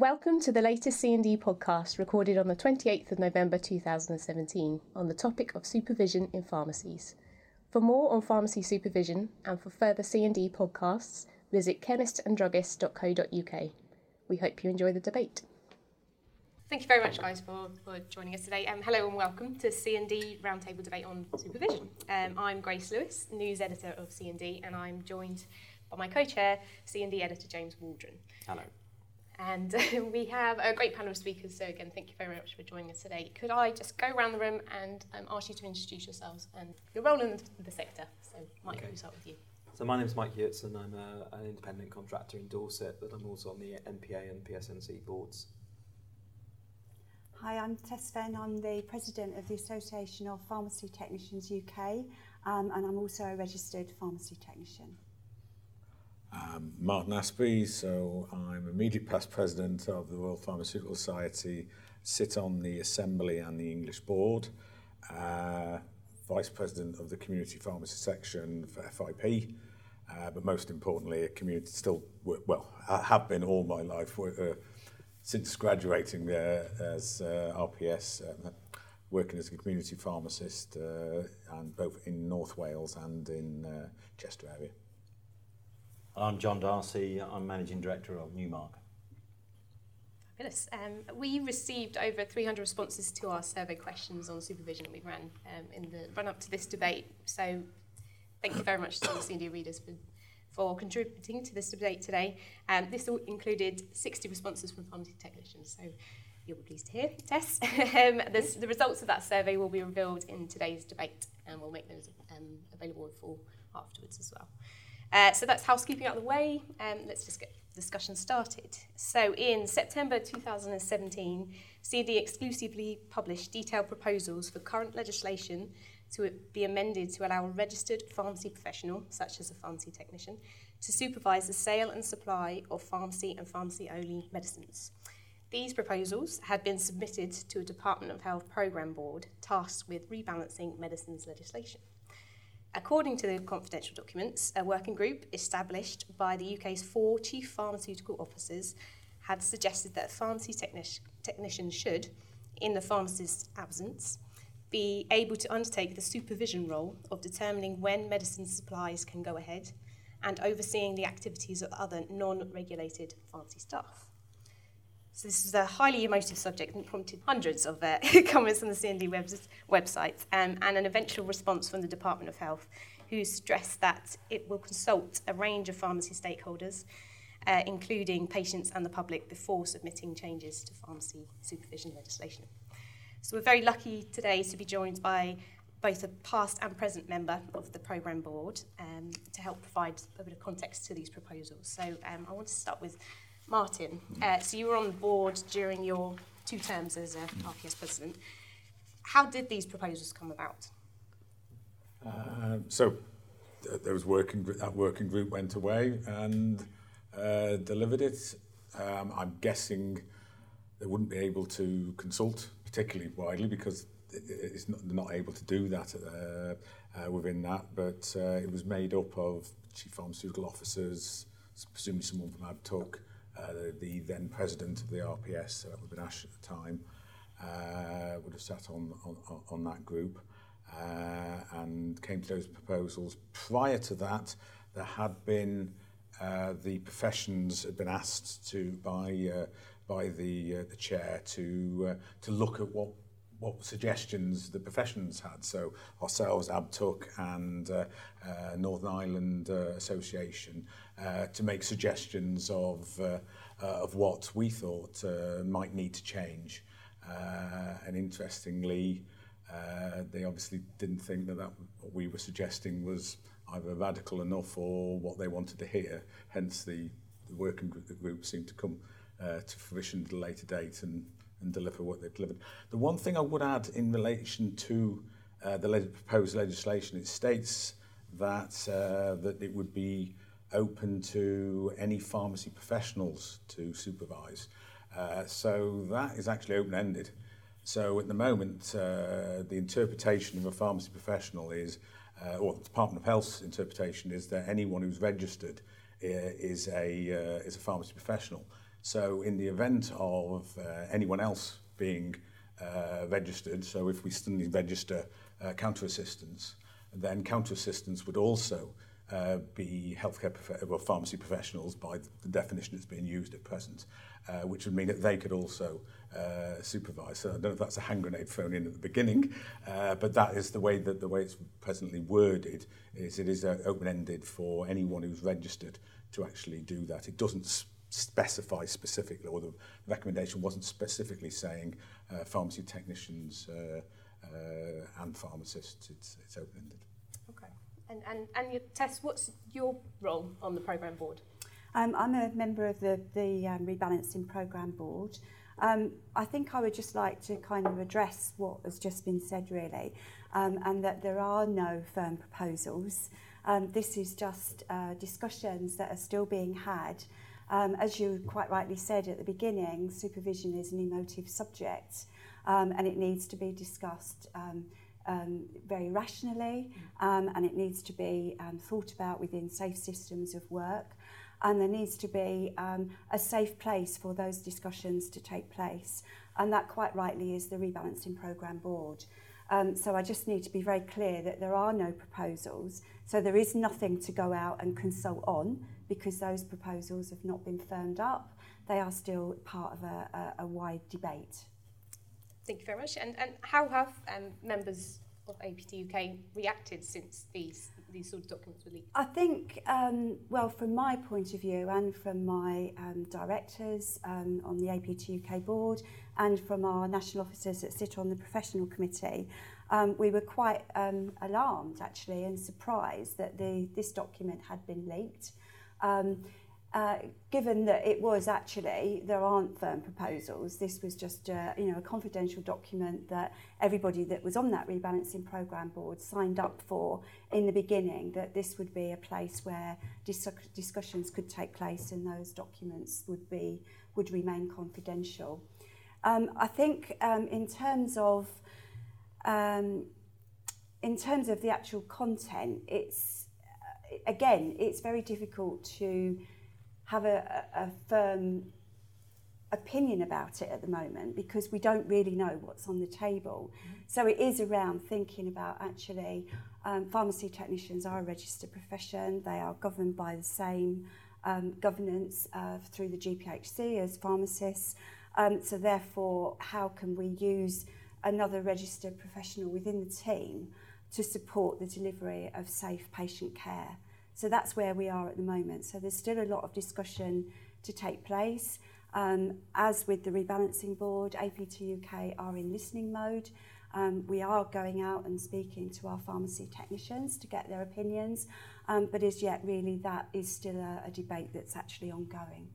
Welcome to the latest C&D podcast recorded on the 28th of November 2017 on the topic of supervision in pharmacies. For more on pharmacy supervision and for further C&D podcasts, visit chemistanddruggist.co.uk. We hope you enjoy the debate. Thank you very much, guys, for, for joining us today. Um, hello and welcome to C&D Roundtable Debate on Supervision. Um, I'm Grace Lewis, News Editor of C&D, and I'm joined by my co-chair, C&D Editor James Waldron. Hello. And uh, we have a great panel of speakers, so again, thank you very much for joining us today. Could I just go around the room and um, ask you to introduce yourselves and your role in the, the sector? So, Mike, okay. we'll start with you. So my name is Mike Hewitson and I'm a, an independent contractor in Dorset, but I'm also on the NPA and PSNC boards. Hi, I'm Tess Fenn. I'm the president of the Association of Pharmacy Technicians UK, um, and I'm also a registered pharmacy technician. Um, Martin Astbury, so I'm immediate past president of the Royal Pharmaceutical Society, sit on the Assembly and the English Board, uh, vice president of the Community Pharmacy Section for FIP, uh, but most importantly, a community still, well, I have been all my life, uh, since graduating there as uh, RPS, uh, working as a community pharmacist, uh, and both in North Wales and in Chester area. I'm John D'Arcy. I'm managing director of Numark. Fabulous. Um, we received over 300 responses to our survey questions on supervision that we ran um, in the run up to this debate. So, thank you very much to all the C&D readers for for contributing to this debate today. Um, this included 60 responses from pharmacy technicians, so you'll be pleased to hear, Tess. um, the, the results of that survey will be revealed in today's debate, and we'll make those um, available in full afterwards as well. Uh, so that's housekeeping out of the way. Um, let's just get discussion started. So in September 2017, CD exclusively published detailed proposals for current legislation to be amended to allow a registered pharmacy professional, such as a pharmacy technician, to supervise the sale and supply of pharmacy and pharmacy-only medicines. These proposals had been submitted to a Department of Health Programme Board tasked with rebalancing medicines legislation. According to the confidential documents, a working group established by the UK's four chief pharmaceutical officers had suggested that pharmacy technic- technician should, in the pharmacist's absence, be able to undertake the supervision role of determining when medicine supplies can go ahead and overseeing the activities of other non-regulated pharmacy staff. So this is a highly emotive subject and prompted hundreds of uh, comments on the C&D webs- website um, and an eventual response from the Department of Health who stressed that it will consult a range of pharmacy stakeholders uh, including patients and the public before submitting changes to pharmacy supervision legislation. So we're very lucky today to be joined by both a past and present member of the programme board um, to help provide a bit of context to these proposals. So um, I want to start with Martin. Uh, so you were on the board during your two terms as a RPS president. How did these proposals come about? Uh, so th- there was working that working group went away and uh, delivered it. Um, I'm guessing they wouldn't be able to consult particularly widely because it's not, they're not able to do that uh, uh, within that, but uh, it was made up of chief pharmaceutical officers, presumably someone from APT UK, uh, the then president of the RPS, so that would have been Ash at the time, uh, would have sat on, on, on that group uh, and came to those proposals. Prior to that, there had been uh, the professions had been asked to by uh, by the uh, the chair to uh, to look at what what suggestions the professions had. So ourselves, APT UK and uh, uh, Northern Ireland uh, Association uh, to make suggestions of uh, uh, of what we thought uh, might need to change. And interestingly, they obviously didn't think that, that what we were suggesting was either radical enough or what they wanted to hear. Hence, the, the working group, the group seemed to come to fruition at a later date and, and deliver what they've delivered. The one thing I would add in relation to uh, the le proposed legislation, it states that, uh, that it would be open to any pharmacy professionals to supervise. Uh, so that is actually open-ended. So at the moment, uh, the interpretation of a pharmacy professional is, uh, or the Department of Health's interpretation is that anyone who's registered uh, is a uh, is a pharmacy professional. So in the event of uh, anyone else being uh, registered, so if we suddenly register uh, counter assistance, then counter assistance would also uh, uh, be healthcare uh, well, pharmacy professionals by the definition that's being used at present, uh, which would mean that they could also uh, supervise. So I don't know if that's a hand grenade thrown in at the beginning, uh, but that is the way that the way it's presently worded is it is uh, open-ended for anyone who's registered to actually do that. It doesn't specify specifically, or the recommendation wasn't specifically saying uh, pharmacy technicians uh, uh, and pharmacists. It's, it's open-ended. And, and, and your Tess, what's your role on the programme board? Um, I'm a member of the, the um, Rebalancing Programme Board. Um, I think I would just like to kind of address what has just been said really, um, and that there are no firm proposals. Um, this is just uh, discussions that are still being had. Um, as you quite rightly said at the beginning, supervision is an emotive subject and it needs to be discussed um, very rationally um, and it needs to be um, thought about within safe systems of work and there needs to be um, a safe place for those discussions to take place and that quite rightly is the rebalancing programme board. Um, so I just need to be very clear that there are no proposals. So there is nothing to go out and consult on because those proposals have not been firmed up. They are still part of a, a, a wide debate. Thank you very much. And, and how have um, members of APT UK reacted since these, these sort of documents were leaked? I think, um, well, from my point of view and from my um, directors um, on the APT UK board and from our national officers that sit on the professional committee, um, we were quite um, alarmed actually and surprised that the, this document had been leaked. Um, uh, given that it was actually there aren't firm proposals this was just uh, you know a confidential document that everybody that was on that rebalancing program board signed up for in the beginning that this would be a place where dis discussions could take place and those documents would be would remain confidential. Um, I think um, in terms of um, in terms of the actual content it's uh, again it's very difficult to have a, a, firm opinion about it at the moment because we don't really know what's on the table. Mm-hmm. So it is around thinking about actually um, pharmacy technicians are a registered profession. They are governed by the same um, governance uh, through the GPHC as pharmacists. Um, so therefore, how can we use another registered professional within the team to support the delivery of safe patient care? So that's where we are at the moment. So there's still a lot of discussion to take place. Um, as with the rebalancing board, APT UK are in listening mode. Um, we are going out and speaking to our pharmacy technicians to get their opinions, um, but as yet, really, that is still a, a debate that's actually ongoing.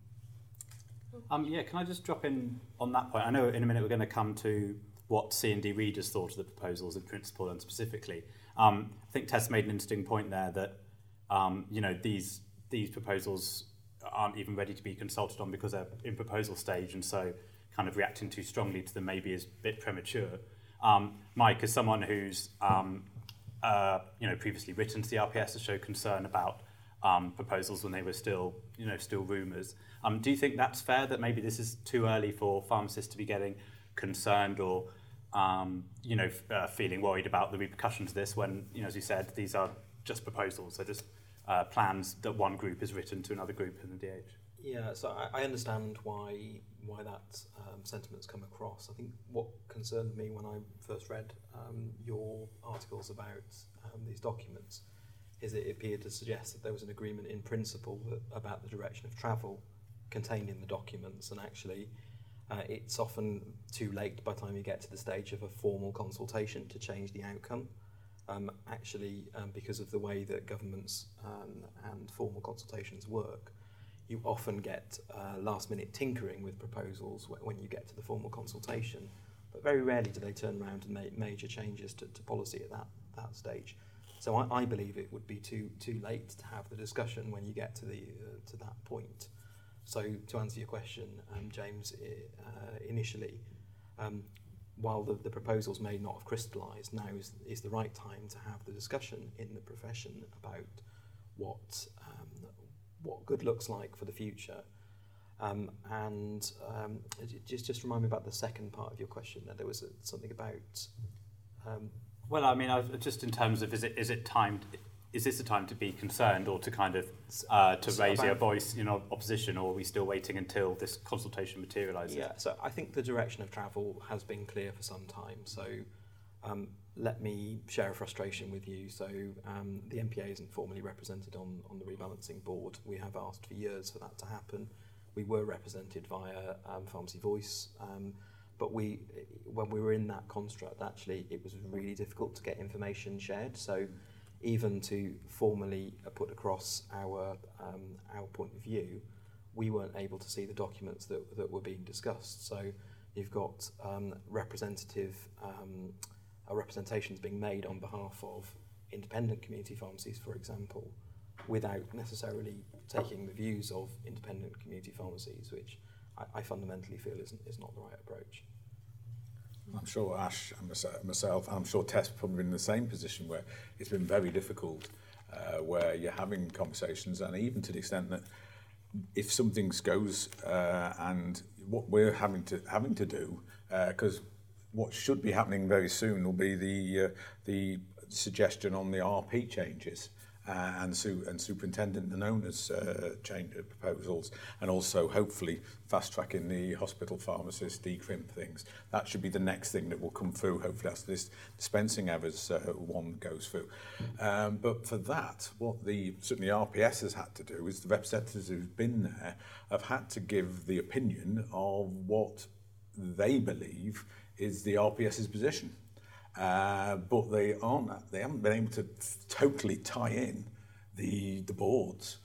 Um, yeah, can I just drop in on that point? I know in a minute we're going to come to what C&D readers thought of the proposals in principle and specifically. Um, I think Tess made an interesting point there that um, you know, these these proposals aren't even ready to be consulted on because they're in proposal stage, and so kind of reacting too strongly to them maybe is a bit premature. Um, Mike, as someone who's um, uh, you know previously written to the RPS to show concern about um, proposals when they were still you know still rumours, um, do you think that's fair that maybe this is too early for pharmacists to be getting concerned or um, you know f- uh, feeling worried about the repercussions of this when you know as you said these are just proposals, they're just uh, plans that one group has written to another group in the DH. Yeah, so I, I understand why why that um, sentiment's come across. I think what concerned me when I first read um, your articles about um, these documents is it appeared to suggest that there was an agreement in principle about the direction of travel contained in the documents, and actually uh, it's often too late by the time you get to the stage of a formal consultation to change the outcome um, actually, um, because of the way that governments um, and formal consultations work, you often get uh, last minute tinkering with proposals when you get to the formal consultation, but very rarely do they turn around and make major changes to, to policy at that, that stage. So I, I believe it would be too, too late to have the discussion when you get to, the, uh, to that point. So to answer your question, um, James, uh, initially, um, while the, the proposals may not have crystallised, now is, is the right time to have the discussion in the profession about what, um, what good looks like for the future. Um, and um, just just remind me about the second part of your question. That There was a, something about. Um, well, I mean, I was, just in terms of is it is it timed? Is this a time to be concerned or to kind of uh, to raise your voice in opposition, or are we still waiting until this consultation materialises? Yeah, so I think the direction of travel has been clear for some time. So um, let me share a frustration with you. So um, the NPA isn't formally represented on, on the rebalancing board. We have asked for years for that to happen. We were represented via um, Pharmacy Voice, um, but we, when we were in that construct, actually, it was really difficult to get information shared. So even to formally put across our, um, our point of view, we weren't able to see the documents that, that were being discussed. So you've got um, representative um, uh, representations being made on behalf of independent community pharmacies, for example, without necessarily taking the views of independent community pharmacies, which I, I fundamentally feel is, is not the right approach. I'm sure Ash and myself, and I'm sure Tess probably been in the same position where it's been very difficult, uh, where you're having conversations, and even to the extent that if something goes uh, and what we're having to having to do, because uh, what should be happening very soon will be the uh, the suggestion on the RP changes uh, and, su and superintendent and owners uh, change uh, proposals, and also hopefully fast tracking the hospital pharmacist decrim things. That should be the next thing that will come through. Hopefully, as this dispensing errors uh, one goes through. Um, but for that, what the certainly RPS has had to do is the representatives who've been there have had to give the opinion of what they believe is the RPS's position. Uh, but they aren't. They haven't been able to totally tie in the the boards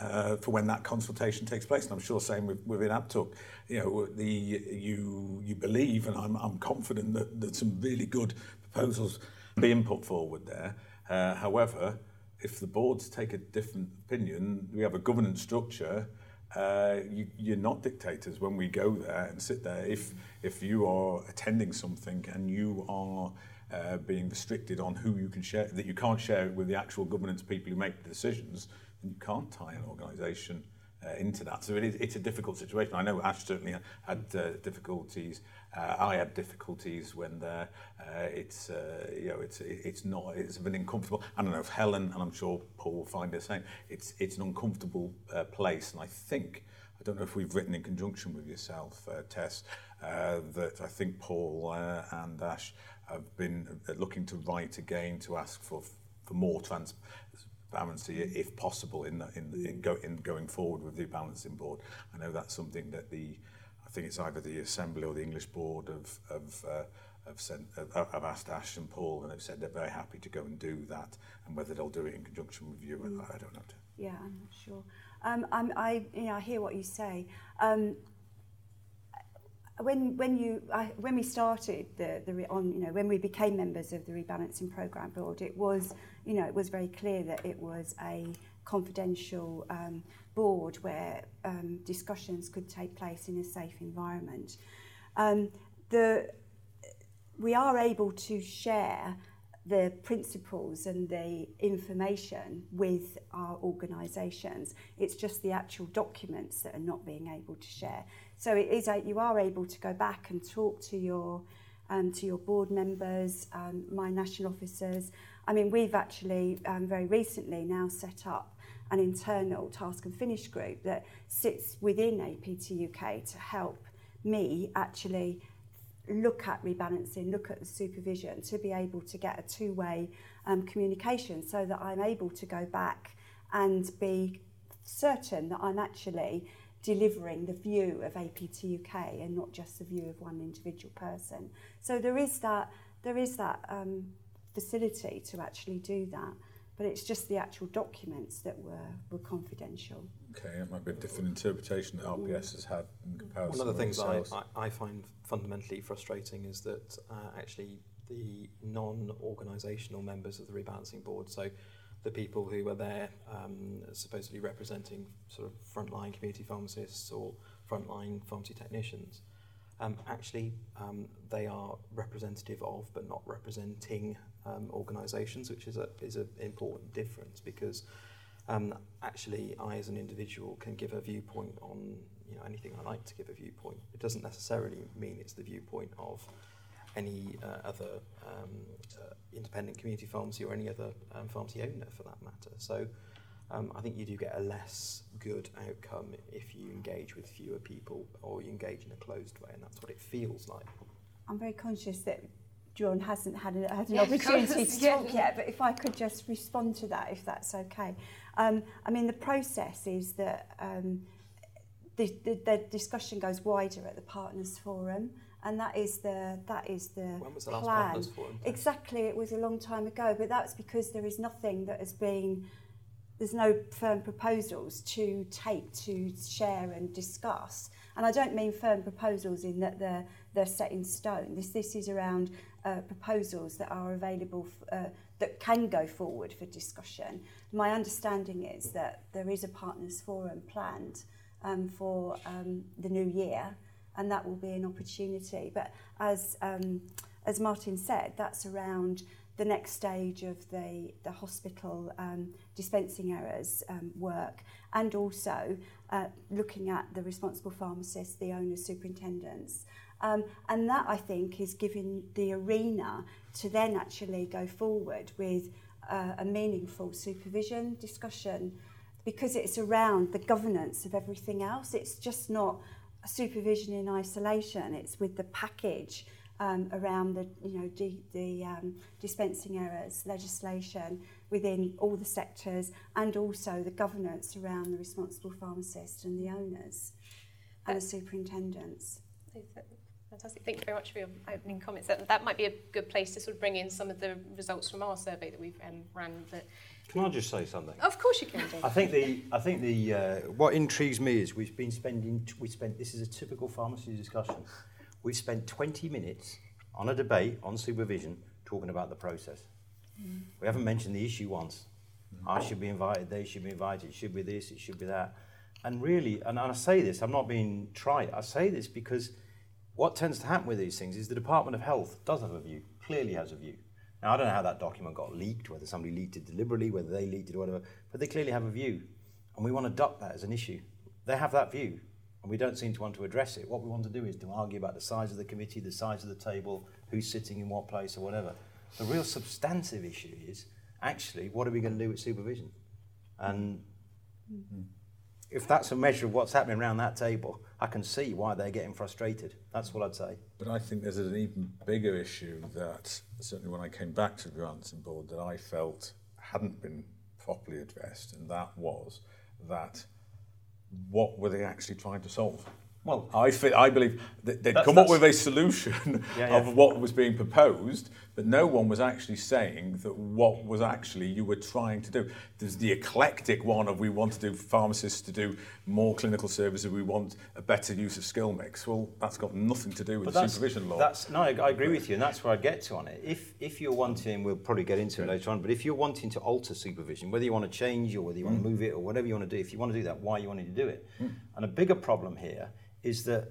uh, for when that consultation takes place. And I'm sure same with, within APT UK, you know, the you you believe, and I'm I'm confident that that some really good proposals being put forward there. Uh, however, if the boards take a different opinion, we have a governance structure. Uh, you, you're not dictators when we go there and sit there. If if you are attending something and you are uh, being restricted on who you can share, that you can't share it with the actual governance people who make the decisions, then you can't tie an organisation uh, into that. So it is, it's a difficult situation. I know Ash certainly had uh, difficulties. Uh, I had difficulties when. Uh, it's uh, you know it's it's not it's been uncomfortable. I don't know if Helen and I'm sure Paul will find the same. It's it's an uncomfortable uh, place, and I think I don't know if we've written in conjunction with yourself, uh, Tess, uh, that I think Paul uh, and Ash have been looking to write again to ask for for more transparency if possible in in, in, go, in going forward with the balancing board. I know that's something that the I think it's either the Assembly or the English Board of of uh, have, sent, have, have asked Ash and Paul and they've said they're very happy to go and do that and whether they'll do it in conjunction with you mm. I don't know. Yeah, I'm not sure. Um, I'm, I, you know, I hear what you say. Um, when when you I, when we started the the on you know when we became members of the rebalancing program board it was you know it was very clear that it was a confidential um, board where um, discussions could take place in a safe environment. Um, the we are able to share the principles and the information with our organisations. It's just the actual documents that are not being able to share. So it is a, you are able to go back and talk to your um, to your board members, um, my national officers. I mean, we've actually um, very recently now set up an internal task and finish group that sits within APT UK to help me actually look at rebalancing, look at the supervision to be able to get a two-way um, communication so that I'm able to go back and be certain that I'm actually delivering the view of APT UK and not just the view of one individual person. So there is that there is that um, facility to actually do that, but it's just the actual documents that were, were confidential. Okay, it might be a different interpretation that RPS has had in comparison. One of the things I, I, I find fundamentally frustrating is that uh, actually the non-organisational members of the rebalancing board, so the people who are there um, supposedly representing sort of frontline community pharmacists or frontline pharmacy technicians, um, actually um, they are representative of but not representing um, organisations, which is a is an important difference because um, actually I as an individual can give a viewpoint on you know anything I like to give a viewpoint. It doesn't necessarily mean it's the viewpoint of any uh, other um, uh, independent community pharmacy or any other um, pharmacy owner for that matter. So um, I think you do get a less good outcome if you engage with fewer people or you engage in a closed way, and that's what it feels like. I'm very conscious that John hasn't had, a, had an Yeah, opportunity course, to yeah. talk yet, but if I could just respond to that, if that's okay. Um, I mean, the process is that um, the, the, the discussion goes wider at the Partners Forum, and that is the that is the When was the last plan. Partners Forum? Exactly, it was a long time ago, but that's because there is nothing that has been, there's no firm proposals to take to share and discuss. And I don't mean firm proposals in that they're, they're set in stone. This, this is around uh, proposals that are available, f- uh, that can go forward for discussion. My understanding is that there is a partners forum planned um, for um, the new year, and that will be an opportunity. But as um, as Martin said, that's around the next stage of the the hospital um, dispensing errors um, work, and also uh, looking at the responsible pharmacists, the owners, superintendents. Um, and that I think is giving the arena to then actually go forward with uh, a meaningful supervision discussion because it's around the governance of everything else. It's just not supervision in isolation. It's with the package um, around the you know the, the um, dispensing errors legislation within all the sectors and also the governance around the responsible pharmacist and the owners and the superintendents. Fantastic. Thank you very much for your opening comments. That, that might be a good place to sort of bring in some of the results from our survey that we've um, ran. But Can I just say something? of course you can, Jane. I think the I think the uh, what intrigues me is we've been spending we spent this is a typical pharmacy discussion. We've spent 20 minutes on a debate on supervision talking about the process. We haven't mentioned the issue once. I should be invited, they should be invited, it should be this, it should be that. And really, and I say this, I'm not being trite, I say this because what tends to happen with these things is the Department of Health does have a view, clearly has a view. Now, I don't know how that document got leaked, whether somebody leaked it deliberately, whether they leaked it or whatever, but they clearly have a view. And we want to duck that as an issue. They have that view, and we don't seem to want to address it. What we want to do is to argue about the size of the committee, the size of the table, who's sitting in what place, or whatever. The real substantive issue is actually what are we going to do with supervision? And hmm. If that's a measure of what's happening around that table, I can see why they're getting frustrated. That's what I'd say. But I think there's an even bigger issue that certainly when I came back to the Granson board that I felt hadn't been properly addressed, and that was that what were they actually trying to solve? Well, I feel, I believe that they'd come up with a solution Yeah, yeah. of what was being proposed, but no one was actually saying that what was actually you were trying to do. There's the eclectic one of we want to do pharmacists to do more clinical services, we want a better use of skill mix. Well, that's got nothing to do with the supervision law. That's no, I, I agree with you, and that's where I get to on it. If if you're wanting, we'll probably get into it later on, but if you're wanting to alter supervision, whether you want to change or whether you want to mm. move it or whatever you want to do, if you want to do that, why are you wanting to do it? Mm. And a bigger problem here is that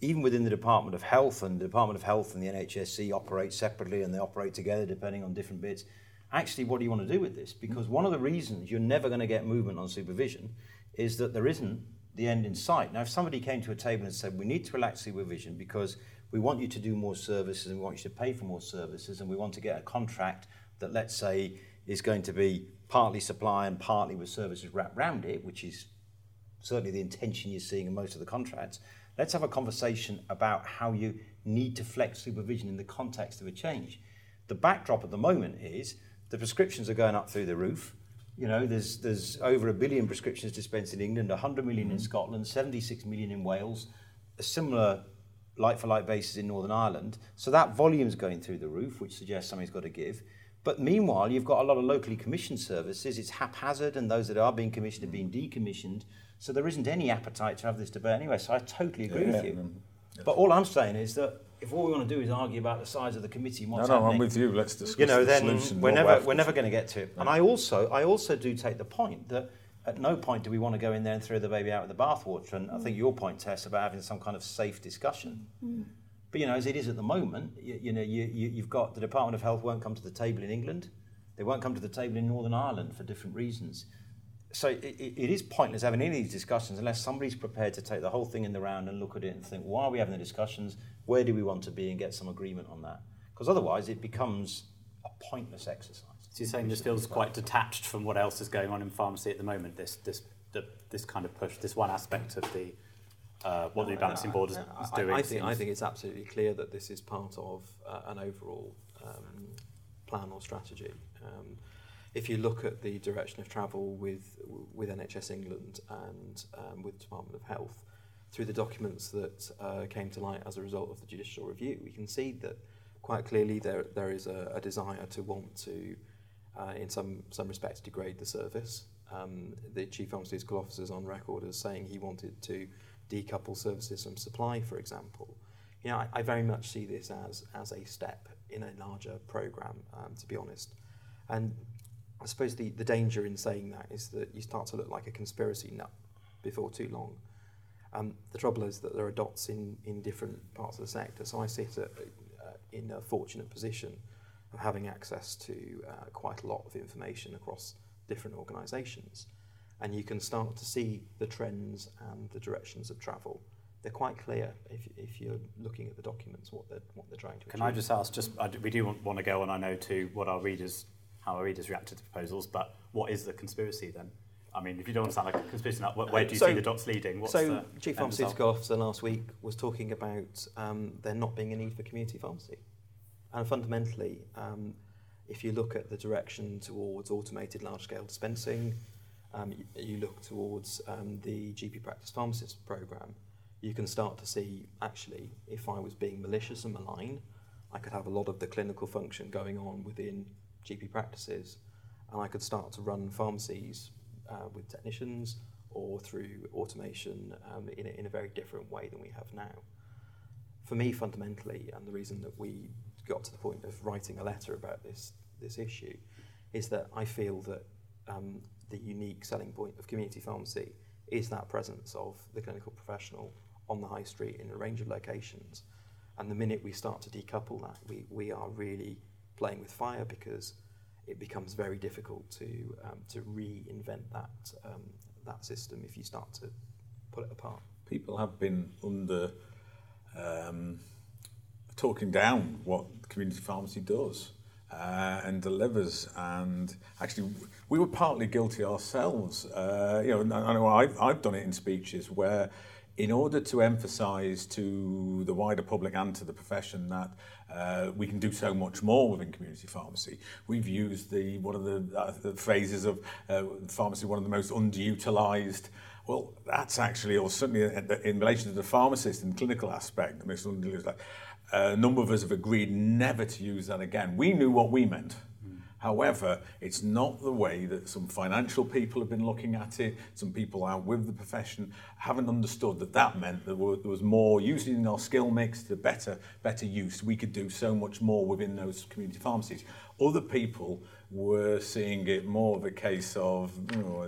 even within the Department of Health, and the Department of Health and the NHSE operate separately and they operate together depending on different bits. Actually, what do you want to do with this? Because one of the reasons you're never going to get movement on supervision is that there isn't the end in sight. Now, if somebody came to a table and said, we need to relax supervision because we want you to do more services and we want you to pay for more services and we want to get a contract that, let's say, is going to be partly supply and partly with services wrapped around it, which is certainly the intention you're seeing in most of the contracts. Let's have a conversation about how you need to flex supervision in the context of a change. The backdrop at the moment is the prescriptions are going up through the roof. You know, there's there's over a billion prescriptions dispensed in England, 100 million in mm-hmm. Scotland, 76 million in Wales, a similar like for like basis in Northern Ireland. So that volume's going through the roof, which suggests something's got to give. But meanwhile, you've got a lot of locally commissioned services. It's haphazard, and those that are being commissioned are being mm-hmm. decommissioned. So there isn't any appetite to have this debate anyway. So I totally agree Yeah, with you. mm, But all I'm saying is that if all we want to do is argue about the size of the committee and no, what's no, happening, I'm with you. Let's discuss you know, the then solution. we're never we're never going to get to it. And I also I also do take the point that at no point do we want to go in there and throw the baby out with the bathwater. And I think your point, Tess, about having some kind of safe discussion. But you know, as it is at the moment, you, you know, you, you, you've got the Department of Health won't come to the table in England. They won't come to the table in Northern Ireland for different reasons. So it, it is pointless having any of these discussions unless somebody's prepared to take the whole thing in the round and look at it and think, why are we having the discussions? Where do we want to be and get some agreement on that? Because otherwise, it becomes a pointless exercise. So you're saying this feels quite detached from what else is going on in pharmacy at the moment. This this the, this kind of push, this one aspect of the uh, what the rebalancing board is, is doing. I, I, think, I think it's absolutely clear that this is part of uh, an overall um, plan or strategy. Um, if you look at the direction of travel with with NHS England and um, with Department of Health, through the documents that uh, came to light as a result of the judicial review, we can see that quite clearly there there is a, a desire to want to, uh, in some some respects, degrade the service. Um, the chief pharmaceutical officer is on record as saying he wanted to decouple services from supply, for example. You know, I, I very much see this as as a step in a larger program, um, to be honest. And I suppose the, the danger in saying that is that you start to look like a conspiracy nut before too long. Um, the trouble is that there are dots in, in different parts of the sector. So I sit at, uh, in a fortunate position of having access to uh, quite a lot of information across different organisations. And you can start to see the trends and the directions of travel. They're quite clear if, if you're looking at the documents, what they're, what they're trying to achieve. Can achieve. I just ask, just I we do want, want to go on, I know, to what our readers, how our readers reacted to proposals, but what is the conspiracy then? I mean, if you don't want to sound like a conspiracy nut, where, do you So- see the dots leading? What's so, the Chief? Pharmaceutical Officer last week was talking about um, there not being a need for community pharmacy. And fundamentally, um, if you look at the direction towards automated large scale dispensing, um, you, you look towards um, the GP practice pharmacist program, you can start to see actually, if I was being malicious and malign, I could have a lot of the clinical function going on within GP practices, and I could start to run pharmacies uh, with technicians or through automation um, in, a, in a very different way than we have now. For me, fundamentally, and the reason that we got to the point of writing a letter about this, this issue, is that I feel that um, the unique selling point of community pharmacy is that presence of the clinical professional on the high street in a range of locations. And the minute we start to decouple that, we, we are really playing with fire because it becomes very difficult to, um, to reinvent that, um, that system if you start to pull it apart. people have been under um, talking down what community pharmacy does uh, and delivers. And actually, we were partly guilty ourselves. Uh, you know, I know I've, I've done it in speeches where, in order to emphasise to the wider public and to the profession that uh, we can do so much more within community pharmacy, we've used the one of the, uh, the phrases of uh, pharmacy, one of the most underutilised. Well, that's actually, or certainly in, relation to the pharmacist and clinical aspect, the most underutilised. A number of us have agreed never to use that again. We knew what we meant. However, it's not the way that some financial people have been looking at it. Some people out with the profession haven't understood that that meant that there was more using our skill mix to better, better use. We could do so much more within those community pharmacies. Other people were seeing it more of a case of oh,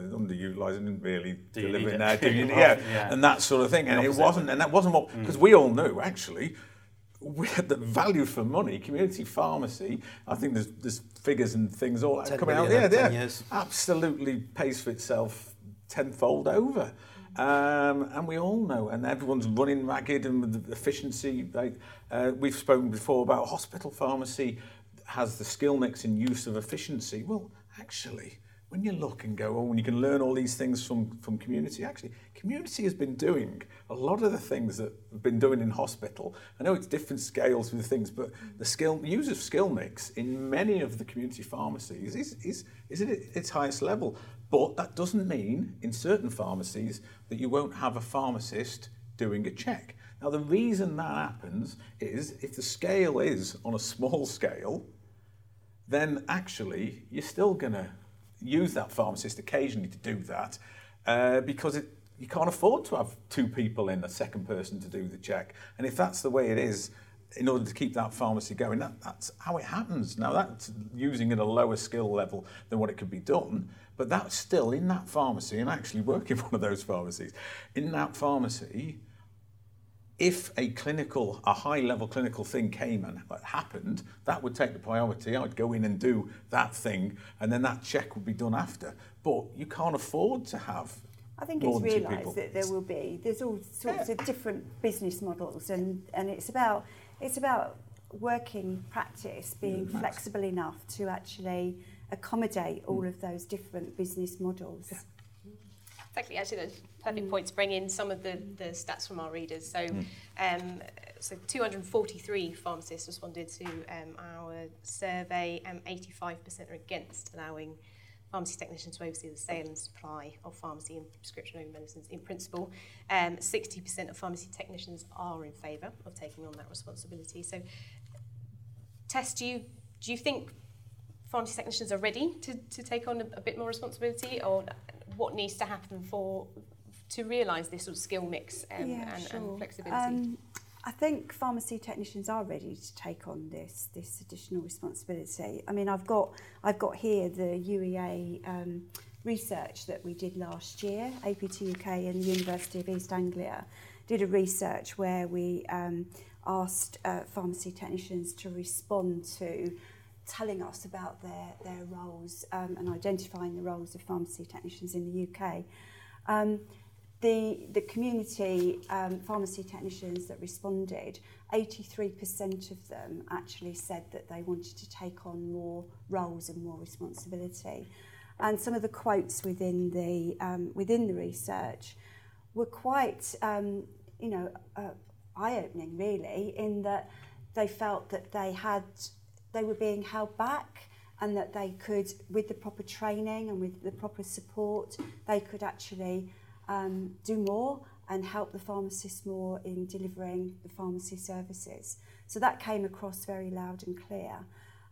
didn't really Do you deliver need it it? now, do you, Well, yeah, yeah. and that sort of thing. And it wasn't, and that wasn't what mm. because we all knew actually we had the value for money, community pharmacy. I think there's, there's figures and things all 10 coming out. Yeah, yeah, years. absolutely pays for itself tenfold over. Um, and we all know, and everyone's running ragged and with efficiency. Like, uh, we've spoken before about hospital pharmacy has the skill mix and use of efficiency. Well, actually, when you look and go, oh, and you can learn all these things from, from community, actually, community has been doing a lot of the things that have been doing in hospital. I know it's different scales with things, but the skill the use of skill mix in many of the community pharmacies is, is, is at its highest level. But that doesn't mean in certain pharmacies that you won't have a pharmacist doing a check. Now, the reason that happens is if the scale is on a small scale, then actually you're still going to use that pharmacist occasionally to do that uh, because it, you can't afford to have two people in, a second person to do the check. And if that's the way it is, in order to keep that pharmacy going, that, that's how it happens. Now, that's using at a lower skill level than what it could be done, but that's still in that pharmacy, and actually working in one of those pharmacies, in that pharmacy, if a clinical, a high level clinical thing came and happened, that would take the priority. I'd go in and do that thing, and then that check would be done after. But you can't afford to have I think it's realised that there will be. There's all sorts of different business models, and, and it's about it's about working practice being Yeah, flexible enough to actually accommodate all hmm. of those different business models. Exactly. Actually, that's a perfect point to bring in some of the, the stats from our readers. So, um, so 243 pharmacists responded to um, our survey, and 85% are against allowing pharmacy technicians to oversee the sale and supply of pharmacy and prescription-only medicines in principle. Um, 60% of pharmacy technicians are in favour of taking on that responsibility. So, Tess, do you do you think pharmacy technicians are ready to, to take on a, a bit more responsibility, or what needs to happen for to realise this sort of skill mix um, and, and flexibility? Um, I think pharmacy technicians are ready to take on this this additional responsibility. I mean, I've got I've got here the UEA um, research that we did last year. APT UK and the University of East Anglia did a research where we um, asked uh, pharmacy technicians to respond to telling us about their their roles um, and identifying the roles of pharmacy technicians in the UK. Um, the, the community um, pharmacy technicians that responded, 83% of them actually said that they wanted to take on more roles and more responsibility. And some of the quotes within the, um, within the research were quite, um, you know, uh, eye-opening really, in that they felt that they had, they were being held back and that they could, with the proper training and with the proper support, they could actually um, do more and help the pharmacists more in delivering the pharmacy services. So that came across very loud and clear.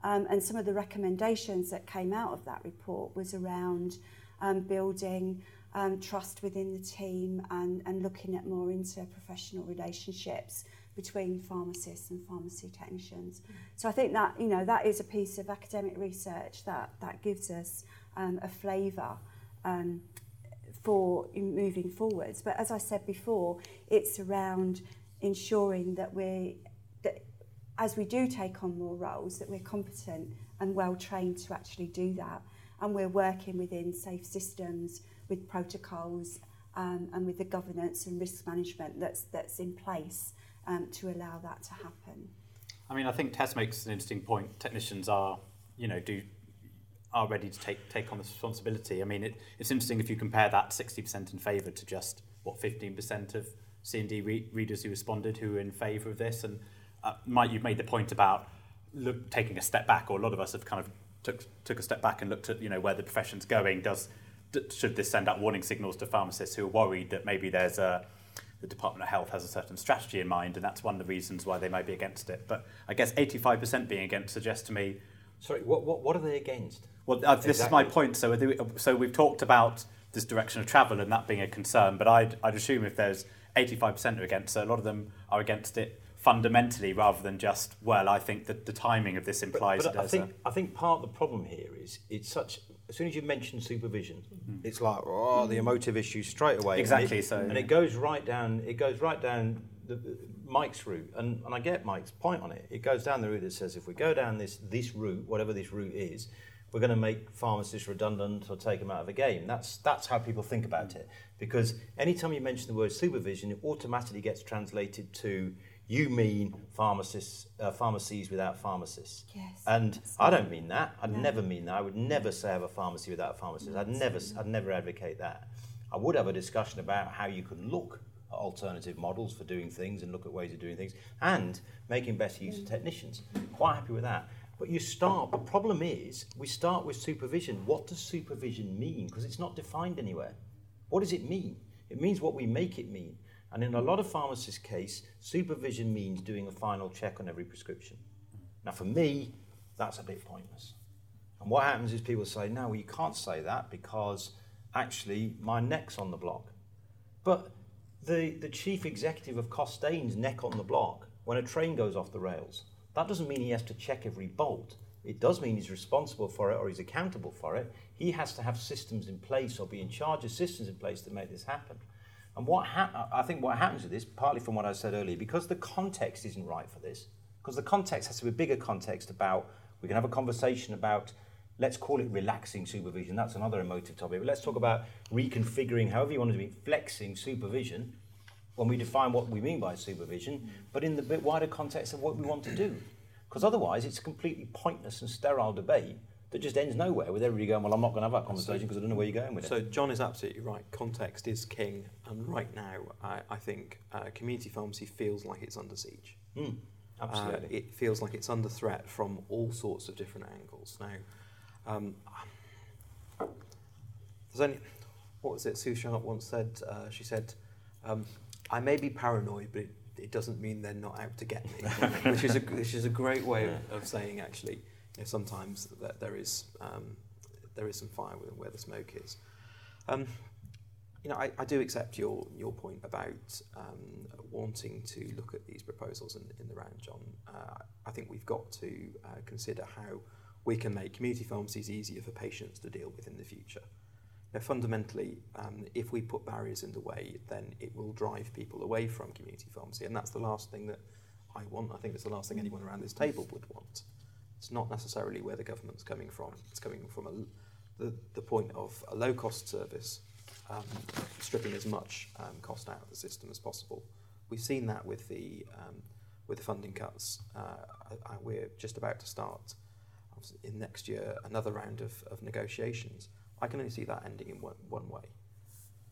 Um, and some of the recommendations that came out of that report was around um, building um, trust within the team and, and looking at more interprofessional relationships between pharmacists and pharmacy technicians. So I think that you know that is a piece of academic research that that gives us um, a flavour um, for in moving forwards. But as I said before, it's around ensuring that we that as we do take on more roles, that we're competent and well trained to actually do that, and we're working within safe systems with protocols um, and with the governance and risk management that's that's in place um, to allow that to happen. I mean, I think Tess makes an interesting point. Technicians are, you know, do are ready to take take on this responsibility. I mean, it, it's interesting if you compare that 60% in favour to just what 15% of C&D re- readers who responded who are in favour of this. And uh, Mike, you've made the point about look, taking a step back, or a lot of us have kind of took took a step back and looked at you know where the profession's going. Does d- should this send out warning signals to pharmacists who are worried that maybe there's a the Department of Health has a certain strategy in mind, and that's one of the reasons why they might be against it. But I guess 85% being against suggests to me Sorry, what, what, what are they against? Well, uh, this is my point. So, they- so we've talked about this direction of travel and that being a concern, but I'd, I'd assume if there's 85% are against it, a lot of them are against it fundamentally rather than just, well, I think that the timing of this implies but that I think, I think part of the problem here is it's such. As soon as you mention supervision, mm-hmm. it's like oh the emotive issue straight away. and Exactly, it- so- and it goes right down. It goes right down the, the- Mike's route, and, and I get Mike's point on it. It goes down the route that says if we go down this this route, whatever this route is, we're going to make pharmacists redundant or take them out of the game. That's that's how people think about it. Because anytime you mention the word supervision, it automatically gets translated to you mean pharmacists, uh, pharmacies without pharmacists. Yes. And I don't mean that. I'd No. never mean that. I would never say I have a pharmacy without a pharmacist. I'd never, I'd never advocate that. I would have a discussion about how you can look at alternative models for doing things and look at ways of doing things and making better use of technicians. Quite happy with that. But you start, the problem is, we start with supervision. What does supervision mean? Because it's not defined anywhere. What does it mean? It means what we make it mean. And in a lot of pharmacists' case, supervision means doing a final check on every prescription. Now, for me, that's a bit pointless. And what happens is people say, no, well, you can't say that because actually my neck's on the block. But the, the chief executive of Costain's neck on the block when a train goes off the rails, that doesn't mean he has to check every bolt. It does mean he's responsible for it or he's accountable for it. He has to have systems in place or be in charge of systems in place to make this happen. And what ha- I think what happens with this, partly from what I said earlier, because the context isn't right for this, because the context has to be a bigger context about, we can have a conversation about, let's call it relaxing supervision, that's another emotive topic, but let's talk about reconfiguring, however you want to be, flexing supervision when we define what we mean by supervision, but in the bit wider context of what we want to do. Because otherwise, it's a completely pointless and sterile debate that just ends nowhere with everybody going, Well, I'm not going to have that conversation because I don't know where you're going with it. So. John is absolutely right. Context is king, and right now, I, I think uh, community pharmacy feels like it's under siege. Mm, Uh, absolutely. it feels like it's under threat from all sorts of different angles. Now, um, there's only what was it? Sue Sharp once said. Uh, she said, um, "I may be paranoid, but it, it doesn't mean they're not out to get me," which is a which is a great way of, of saying actually. Sometimes that there is um, there is some fire where, where the smoke is. Um, you know, I, I do accept your your point about um, wanting to look at these proposals in, in the round, John. Uh, I think we've got to uh, consider how we can make community pharmacies easier for patients to deal with in the future. Now, fundamentally, um, if we put barriers in the way, then it will drive people away from community pharmacy, and that's the last thing that I want. I think it's the last thing anyone around this table would want. It's not necessarily where the government's coming from. It's coming from a, the, the point of a low-cost service um, stripping as much um, cost out of the system as possible. We've seen that with the um, with the funding cuts. Uh, I, I, we're just about to start in next year another round of, of negotiations. I can only see that ending in one, one way.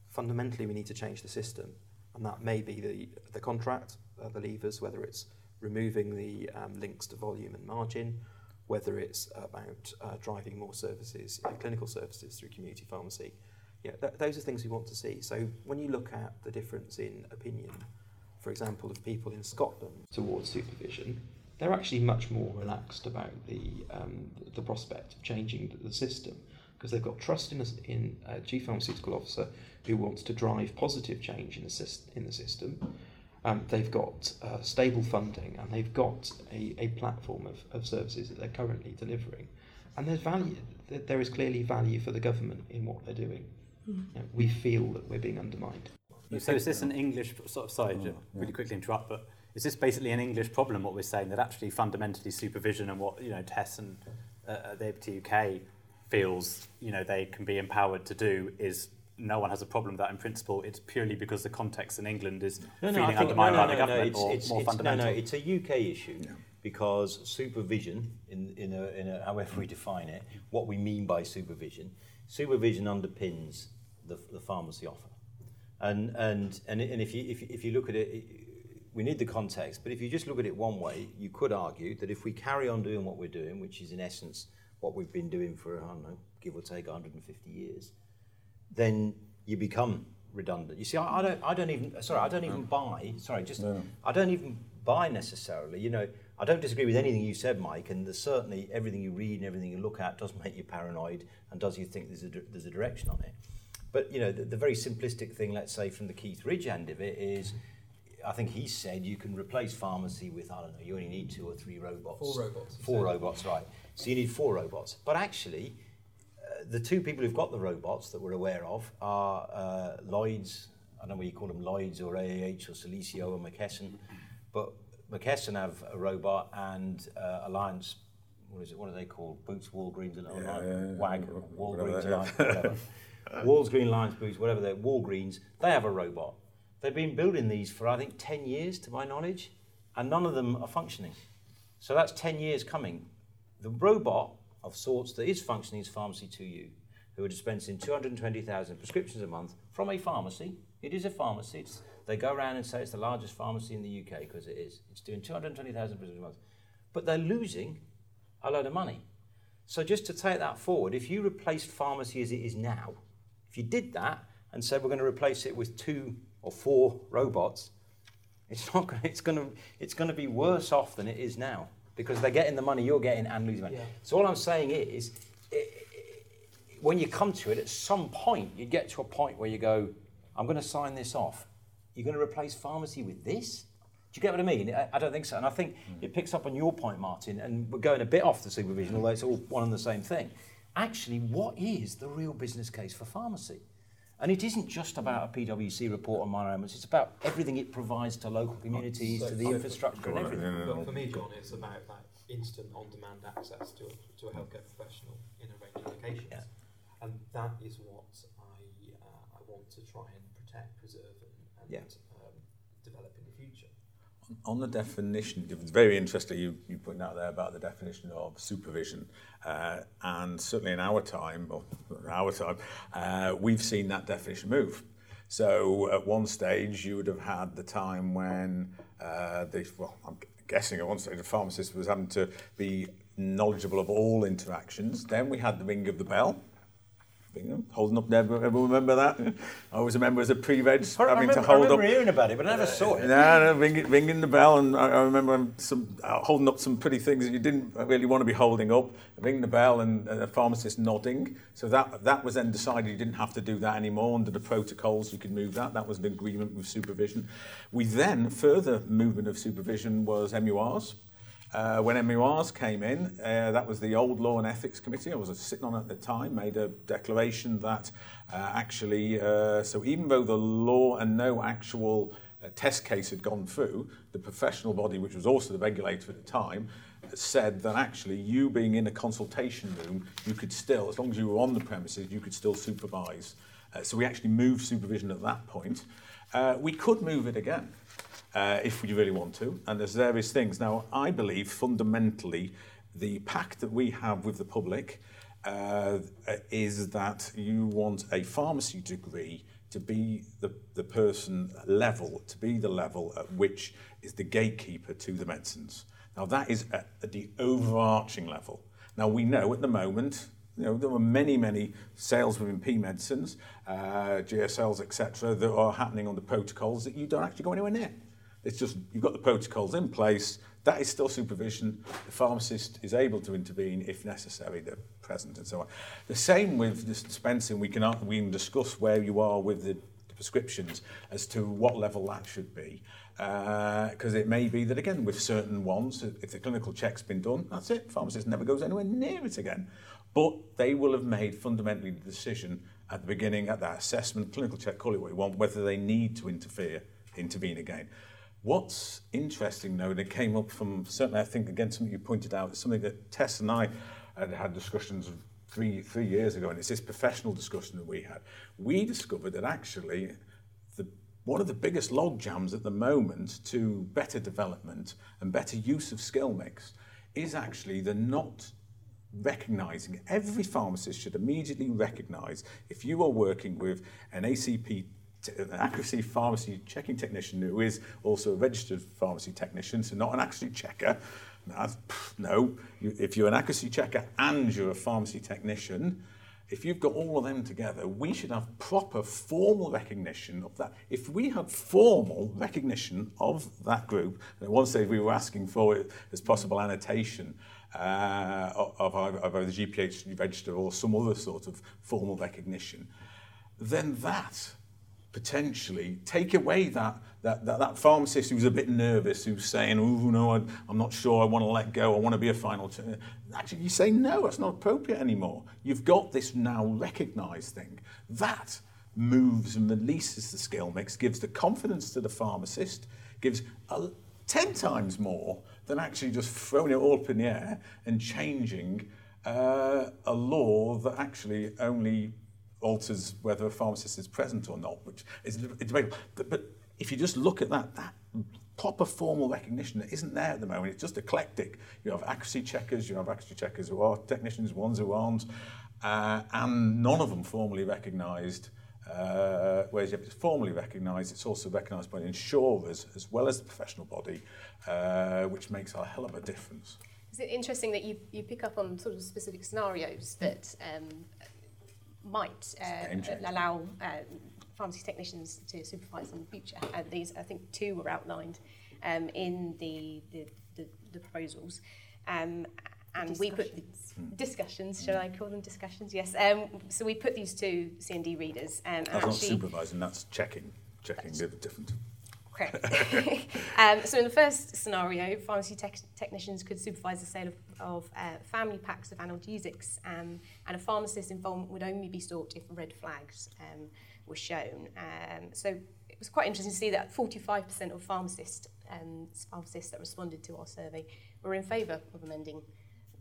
Fundamentally, we need to change the system, and that may be the the contract, uh, the levers, whether it's removing the um, links to volume and margin, whether it's about uh, driving more services, uh, clinical services through community pharmacy. Yeah, th- those are things we want to see. So when you look at the difference in opinion, for example, of people in Scotland towards supervision, they're actually much more relaxed about the um, the prospect of changing the, system because they've got trust in a, in a chief pharmaceutical officer who wants to drive positive change in the, syst- in the system. Um, they've got uh, stable funding and they've got a, a platform of, of services that they're currently delivering. And there's value, there is clearly value for the government in what they're doing. You know, we feel that we're being undermined. So is this an English sort of sorry, to really quickly interrupt, but is this basically an English problem? What we're saying that actually fundamentally supervision and what you know Tess and uh, uh, the APT UK feels you know they can be empowered to do is no one has a problem with that in principle. It's purely because the context in England is feeling undermined by the government it's, or it's, more it's, fundamental. no, it's a UK issue because supervision, in, in, a, in a, however we define it, what we mean by supervision, supervision underpins the, the pharmacy offer. And, and, and, and if, you, if, you- if you look at it, we need the context, but if you just look at it one way, you could argue that if we carry on doing what we're doing, which is in essence what we've been doing for, I don't know, give or take 150 years, then you become redundant. You see, I, I don't, I don't even, sorry, I don't even buy. Sorry, just, No. I don't even buy necessarily. You know, I don't disagree with anything you said, Mike, and there's certainly everything you read and everything you look at does make you paranoid and does you think there's a, there's a direction on it. But you know, the, the very simplistic thing, let's say, from the Keith Ridge end of it is. I think he said you can replace pharmacy with I don't know. You only need two or three robots. Four robots, Four robots, right? So you need four robots. But actually, the two people who've got the robots that we're aware of are uh, Lloyd's, I don't know whether you call them Lloyd's or AAH or Celesio or McKesson, but McKesson have a robot and uh, Alliance, what is it, what are they called? Boots, Walgreens, and Yeah, Alliance, yeah, yeah. WAG, Walgreens, Alliance, whatever. Walls Green Lions Boots, whatever they're, Walgreens, they have a robot. They've been building these for, I think, 10 years to my knowledge, and none of them are functioning. So that's 10 years coming. The robot of sorts that is functioning is Pharmacy 2U, who are dispensing 220,000 prescriptions a month from a pharmacy. It is a pharmacy. It's, they go around and say it's the largest pharmacy in the UK because it is. It's doing 220,000 prescriptions a month. But they're losing a load of money. So just to take that forward, if you replaced pharmacy as it is now, if you did that and said we're going to replace it with two or four robots, it's not. It's going to. It's going to be worse off than it is now because they're getting the money you're getting and losing money. Yeah. So all I'm saying is, i- i- when you come to it, at some point you get to a point where you go, I'm going to sign this off. You're going to replace pharmacy with this? Do you get what I mean? I, I don't think so. And I think mm. it picks up on your point, Martin, and we're going a bit off the supervision, although it's all one and the same thing. Actually, what is the real business case for pharmacy? And it isn't just about a PwC report on minor ailments, it's about everything it provides to local communities, to the So- infrastructure and everything. But for me, John, it's about that instant on-demand access to a, to a healthcare professional in a range of locations. Yeah. And that is what I, uh, I want to try and protect, preserve and, and Yeah. um, develop in the future. On the definition, it was very interesting you, you pointed out there about the definition of supervision. Uh, and certainly in our time, or our time, uh, we've seen that definition move. So at one stage, you would have had the time when uh, the, well, I'm guessing at one stage, the pharmacist was having to be knowledgeable of all interactions. Then we had the ring of the bell. Bingham, holding up, never ever remember that? I always remember as a pre-reg I having remember, to I hold remember up hearing about it, but I never saw it. no, no, ringing, ringing the bell, and I, I remember some uh, holding up some pretty things that you didn't really want to be holding up. Ringing the bell, and uh, a pharmacist nodding. So that that was then decided you didn't have to do that anymore under the protocols. You could move that. That was an agreement with supervision. We then further movement of supervision was MURs. Uh, when MURs came in, uh, that was the old Law and Ethics Committee. I was sitting on at the time, made a declaration that uh, actually, uh, so even though the law and no actual uh, test case had gone through, the professional body, which was also the regulator at the time, said that actually you being in a consultation room, you could still, as long as you were on the premises, you could still supervise. Uh, so we actually moved supervision at that point. We could move it again uh, if we really want to. And there's various things. Now, I believe fundamentally the pact that we have with the public uh, is that you want a pharmacy degree to be the, the person level, to be the level at which is the gatekeeper to the medicines. Now, that is at the overarching level. Now, we know at the moment, you know, there are many, many sales within P medicines, uh, GSLs, etc., that are happening on the protocols that you don't actually go anywhere near. It's just you've got the protocols in place. That is still supervision. The pharmacist is able to intervene if necessary. They're present and so on. The same with dispensing. We can we can discuss where you are with the prescriptions as to what level that should be. Because uh, it may be that again with certain ones, if the clinical check's been done, that's it. Pharmacist never goes anywhere near it again. But they will have made fundamentally the decision at the beginning, at that assessment, clinical check, call it what you want, whether they need to interfere, intervene again. What's interesting, though, and it came up from certainly, I think, again, something you pointed out, something that Tess and I had had discussions three, three years ago, and it's this professional discussion that we had. We discovered that actually the, one of the biggest log jams at the moment to better development and better use of skill mix is actually the not recognizing every pharmacist should immediately recognize if you are working with an ACP an accuracy pharmacy checking technician who is also a registered pharmacy technician, so not an accuracy checker. No, if you're an accuracy checker and you're a pharmacy technician, if you've got all of them together, we should have proper formal recognition of that. If we had formal recognition of that group, and at one stage we were asking for it as possible annotation uh, of, of, of either the GPhC register or some other sort of formal recognition, then that potentially take away that, that, that, that pharmacist who's a bit nervous, who's saying, oh, no, I, I'm not sure, I want to let go, I want to be a final. Actually, you say, no, it's not appropriate anymore. You've got this now recognized thing. That moves and releases the skill mix, gives the confidence to the pharmacist, gives a, 10 times more than actually just throwing it all up in the air and changing uh, a law that actually only alters whether a pharmacist is present or not, which is debatable. But, but if you just look at that, that proper formal recognition that isn't there at the moment, it's just eclectic. You have accuracy checkers, you have accuracy checkers who are technicians, ones who aren't, uh, and none of them formally recognised. Uh, whereas if it's formally recognised, it's also recognised by the insurers as well as the professional body, uh, which makes a hell of a difference. Is it interesting that you, you pick up on sort of specific scenarios that um, might uh, allow uh, pharmacy technicians to supervise in the future. And these, I think, two were outlined um, in the, the, the, the proposals. Um, and we put the discussions, shall I call them discussions? Yes. Um, so we put these to C+D readers. Um, that's not supervising, that's checking. Checking, they're different. Correct. um, so in the first scenario, pharmacy te technicians could supervise the sale of, of uh, family packs of analgesics um, and a pharmacist's involvement would only be sought if red flags um, was shown. Um, so it was quite interesting to see that 45% of pharmacists, um, pharmacists that responded to our survey were in favour of amending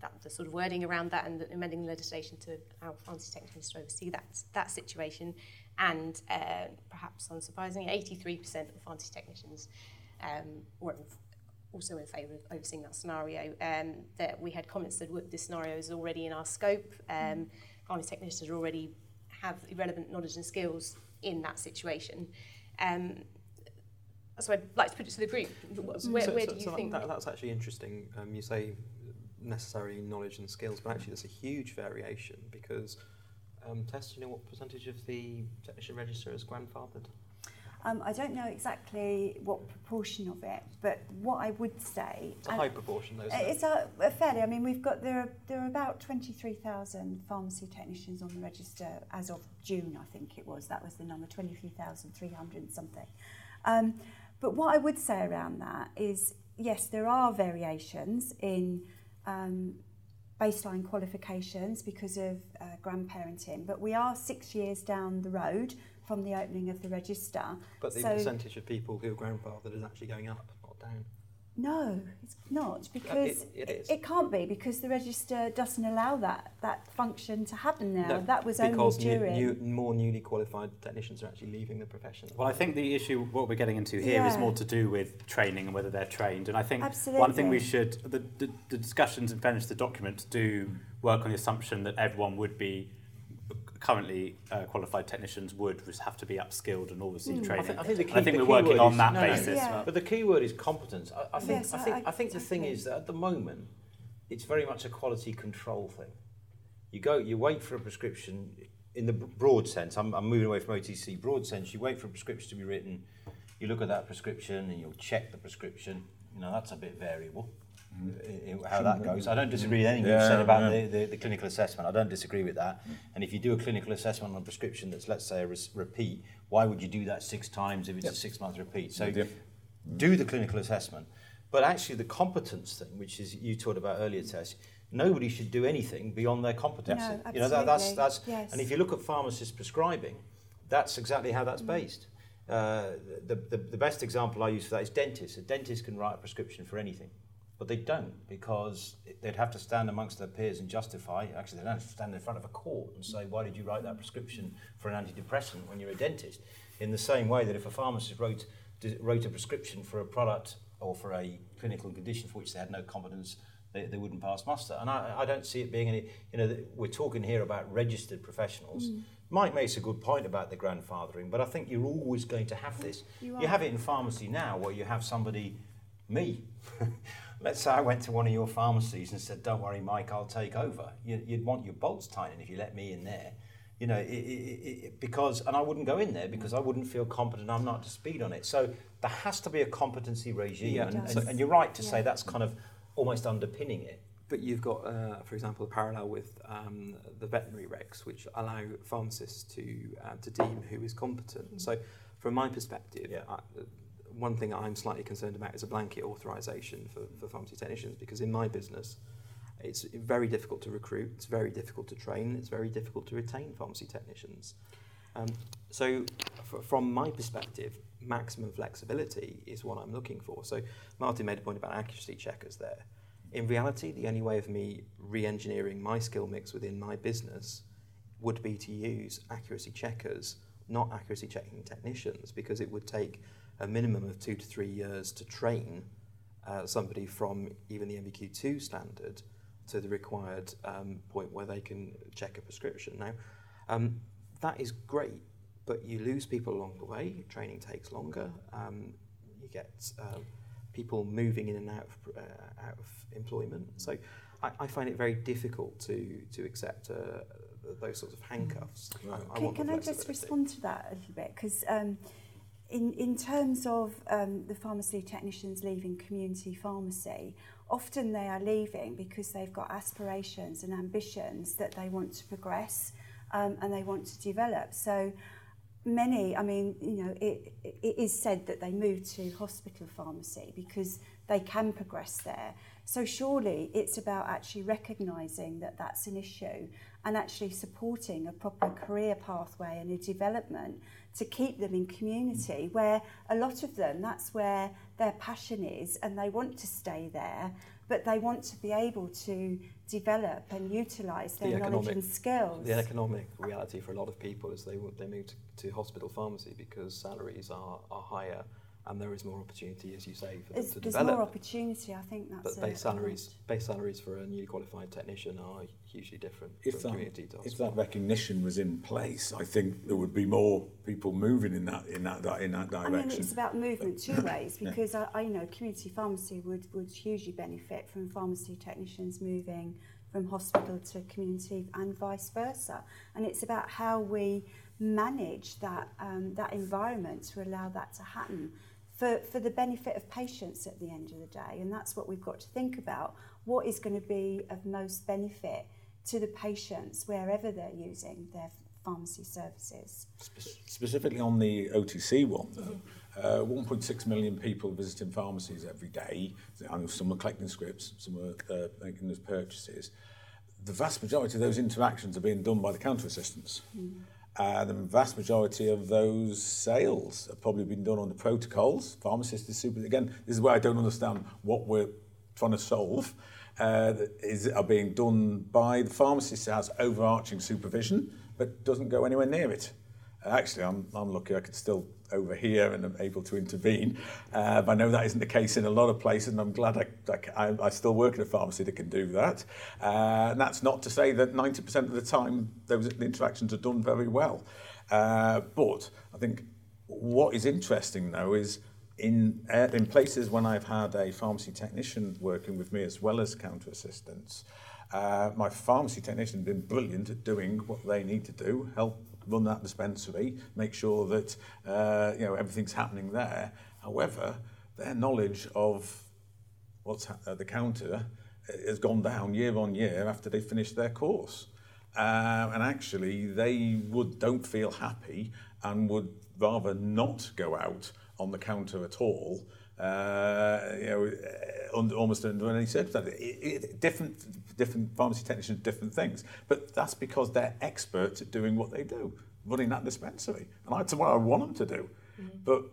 that, the sort of wording around that and amending the legislation to allow pharmacy technicians to oversee that, that situation. And uh, perhaps unsurprisingly, 83% of pharmacy technicians um, were also in favour of overseeing that scenario. Um, that we had comments that this scenario is already in our scope. Um, pharmacy technicians already have relevant knowledge and skills in that situation. Um, so I'd like to put it to the group. Where, so, where so, do you so think? That, that's actually interesting. Um, you say necessary knowledge and skills, but actually there's a huge variation because um, Tess, do you know what percentage of the technician register is grandfathered? Um, I don't know exactly what proportion of it, but what I would say... It's a high proportion, though, It's a, a fairly, I mean, we've got, there are, there are about 23,000 pharmacy technicians on the register as of June, I think it was. That was the number, 23,300 something. Um, but what I would say around that is, yes, there are variations in um, baseline qualifications because of uh, grandparenting, but we are six years down the road from the opening of the register. But the so, percentage of people who are grandfathered is actually going up, not down. No, it's not uh, because it, it is. It can't be because the register doesn't allow that that function to happen now. No, that was because only during. new, new, more newly qualified technicians are actually leaving the profession. Well, I think the issue, what we're getting into here, is Yeah. more to do with training and whether they're trained. And I think one thing we should, the, the, the discussions and fairness, the documents do work on the assumption that everyone would be currently uh, qualified technicians would have to be upskilled and obviously Mm. training. I think, I think the key, I think the we're key working word on is, that no, no, basis. Yeah. But the key word is competence. I, I think, Yes, I I- think, I- I, think the thing exactly. is that at the moment, it's very much a quality control thing. You go, you wait for a prescription in the broad sense. I'm, I'm moving away from OTC. Broad sense, you wait for a prescription to be written. You look at that prescription and you'll check the prescription. You know that's a bit variable. I- i- How that goes. I don't disagree with anything you've said about yeah. the, the, the clinical assessment. I don't disagree with that. And if you do a clinical assessment on a prescription that's, let's say, a res- repeat, why would you do that six times if it's a six month repeat? So Yep. do the clinical assessment. But actually, the competence thing, which is you talked about earlier, Tess, nobody should do anything beyond their competency. No, you know, that, that's, that's, Yes. and if you look at pharmacists prescribing, that's exactly how that's based. Uh, the, the, the best example I use for that is dentists. A dentist can write a prescription for anything, but they don't because they'd have to stand amongst their peers and justify. Actually, they don't have to stand in front of a court and say, "Why did you write that prescription for an antidepressant when you're a dentist?" In the same way that if a pharmacist wrote wrote a prescription for a product or for a clinical condition for which they had no competence, they, they wouldn't pass muster. And I, I don't see it being any. You know, we're talking here about registered professionals. Mm. Mike makes a good point about the grandfathering, but I think you're always going to have this. You You have it in pharmacy now where you have somebody, me. Let's say I went to one of your pharmacies and said, "Don't worry, Mike, I'll take over." You, you'd want your bolts tightened if you let me in there, you know, it, it, it, because and I wouldn't go in there because I wouldn't feel competent. I'm not up to speed on it. So there has to be a competency regime, Yeah, and, and, and you're right to say that's kind of almost underpinning it. But you've got, uh, for example, a parallel with um, the veterinary regs, which allow pharmacists to uh, to deem who is competent. So, from my perspective, Yeah. I, one thing I'm slightly concerned about is a blanket authorization for, for pharmacy technicians, because in my business, it's very difficult to recruit, it's very difficult to train, it's very difficult to retain pharmacy technicians. Um, so, f- from my perspective, maximum flexibility is what I'm looking for. So, Martin made a point about accuracy checkers there. In reality, the only way of me re engineering my skill mix within my business would be to use accuracy checkers, not accuracy checking technicians, because it would take a minimum of two to three years to train uh, somebody from even the NVQ2 standard to the required um, point where they can check a prescription. Now, um, that is great, but you lose people along the way. Training takes longer. Um, you get um, people moving in and out of, uh, out of employment. So I, I find it very difficult to to accept uh, those sorts of handcuffs. I, I Can, want can I just respond to that a little bit? Because um, in, in terms of um, the pharmacy technicians leaving community pharmacy, often they are leaving because they've got aspirations and ambitions that they want to progress um, and they want to develop. So many, I mean, you know, it, it is said that they move to hospital pharmacy because they can progress there. So surely it's about actually recognising that that's an issue and actually supporting a proper career pathway and a development to keep them in community where a lot of them that's where their passion is and they want to stay there but they want to be able to develop and utilise their The knowledge and skills. The economic reality for a lot of people is they they move to, to hospital pharmacy because salaries are, are higher and there is more opportunity, as you say, for them There's, to there's develop. more opportunity, I think that's but base salaries, base salaries for a newly qualified technician are hugely different If from that, community to if that recognition was in place, I think there would be more people moving in that in that in that direction. I mean, direction. it's about movement two ways Yeah. because I, I know community pharmacy would, would hugely benefit from pharmacy technicians moving from hospital to community and vice versa. And it's about how we manage that, um, that environment to allow that to happen for, for the benefit of patients at the end of the day. And that's what we've got to think about. What is going to be of most benefit to the patients wherever they're using their pharmacy services? Spe- specifically on the OTC one, though, uh, 1.6 million people visiting pharmacies every day. Some are collecting scripts, some are uh, making those purchases. The vast majority of those interactions are being done by the counter assistants. Uh, the vast majority of those sales have probably been done on the protocols. Pharmacists is super. Again, this is where I don't understand what we're trying to solve. Uh, is are being done by the pharmacist has overarching supervision, but doesn't go anywhere near it. Actually, I'm, I'm lucky I could still overhear and I'm able to intervene. Uh, I know that isn't the case in a lot of places, and I'm glad I, I, I, still work in a pharmacy that can do that. Uh, and that's not to say that 90% of the time those interactions are done very well. Uh, but I think what is interesting, though, is in, uh, in places when I've had a pharmacy technician working with me as well as counter assistants, uh, my pharmacy technician has been brilliant at doing what they need to do, help run that dispensary, make sure that uh, you know everything's happening there. However, their knowledge of what's ha- at the counter has gone down year on year after they finish their course. Um, and actually, they would don't feel happy and would rather not go out on the counter at all. Uh, you know, uh, almost under any circumstance. It, it, different, different pharmacy technicians, different things. But that's because they're experts at doing what they do, running that dispensary. And that's what I want them to do. But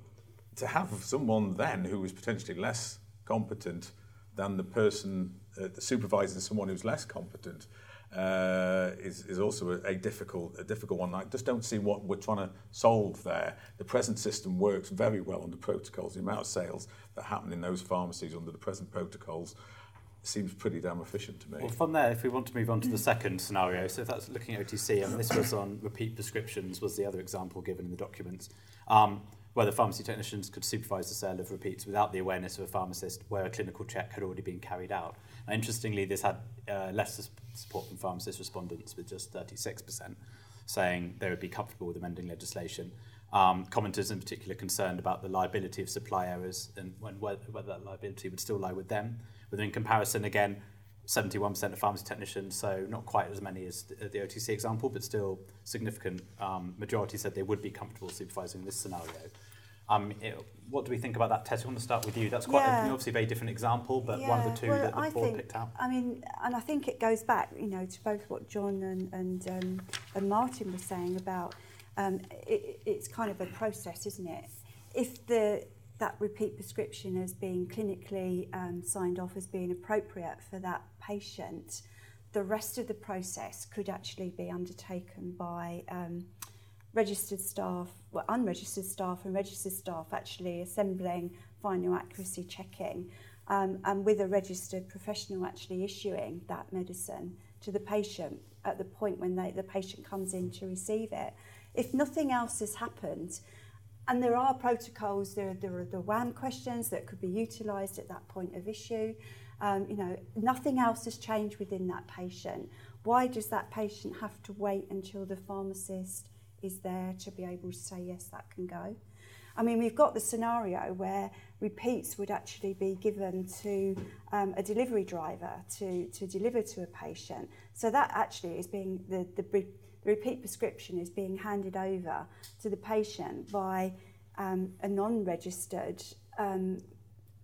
to have someone then who is potentially less competent than the person uh, supervising someone who's less competent uh, is, is also a, a difficult a difficult one. I just don't see what we're trying to solve there. The present system works very well under protocols. The amount of sales that happen in those pharmacies under the present protocols seems pretty damn efficient to me. Well, from there, if we want to move on to the second scenario, so if that's looking at OTC, and this was on repeat prescriptions, was the other example given in the documents, um, where the pharmacy technicians could supervise the sale of repeats without the awareness of a pharmacist, where a clinical check had already been carried out. Now, interestingly, this had uh, less support from pharmacist respondents, with just 36%, saying they would be comfortable with amending legislation. Um, commenters in particular concerned about the liability of supply errors and when, whether, whether that liability would still lie with them. But in comparison, again, 71% of pharmacy technicians, so not quite as many as the, the OTC example, but still significant um, majority said they would be comfortable supervising this scenario. Um, it, what do we think about that, Tess? I want to start with you. That's quite Yeah. a, obviously a very different example, but one of the two well, that the I board think, picked out. I mean, and I think it goes back, you know, to both what John and and, um, and Martin were saying about um, it, it's kind of a process, isn't it? If the that repeat prescription is being clinically um, signed off as being appropriate for that patient, the rest of the process could actually be undertaken by um, registered staff, well, unregistered staff and registered staff actually assembling final accuracy checking um, and with a registered professional actually issuing that medicine to the patient at the point when they, the patient comes in to receive it. If nothing else has happened, and there are protocols, there, there are the WWHAM questions that could be utilised at that point of issue. Um, you know, nothing else has changed within that patient. Why does that patient have to wait until the pharmacist is there to be able to say, yes, that can go? I mean, we've got the scenario where repeats would actually be given to um, a delivery driver to, to deliver to a patient. So that actually is being, the, the, the repeat prescription is being handed over to the patient by um, a non-registered um,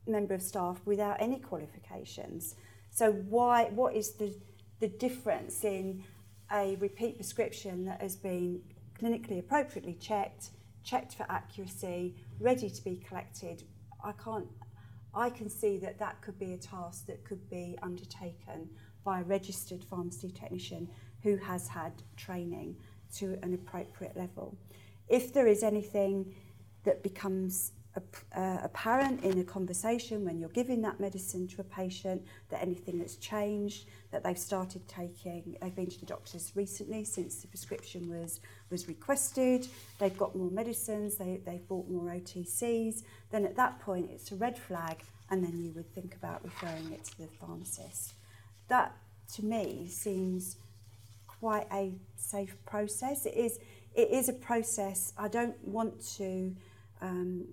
member of staff without any qualifications. So why, what is the, the difference in a repeat prescription that has been clinically appropriately checked, checked for accuracy, ready to be collected? I can't, I can see that that could be a task that could be undertaken by a registered pharmacy technician who has had training to an appropriate level. If there is anything that becomes uh, apparent in a conversation when you're giving that medicine to a patient that anything that's changed, that they've started taking, they've been to the doctors recently since the prescription was, was requested, they've got more medicines, they, they've bought more OTCs, then at that point it's a red flag and then you would think about referring it to the pharmacist. That to me seems quite a safe process. It is, it is a process. I don't want to um,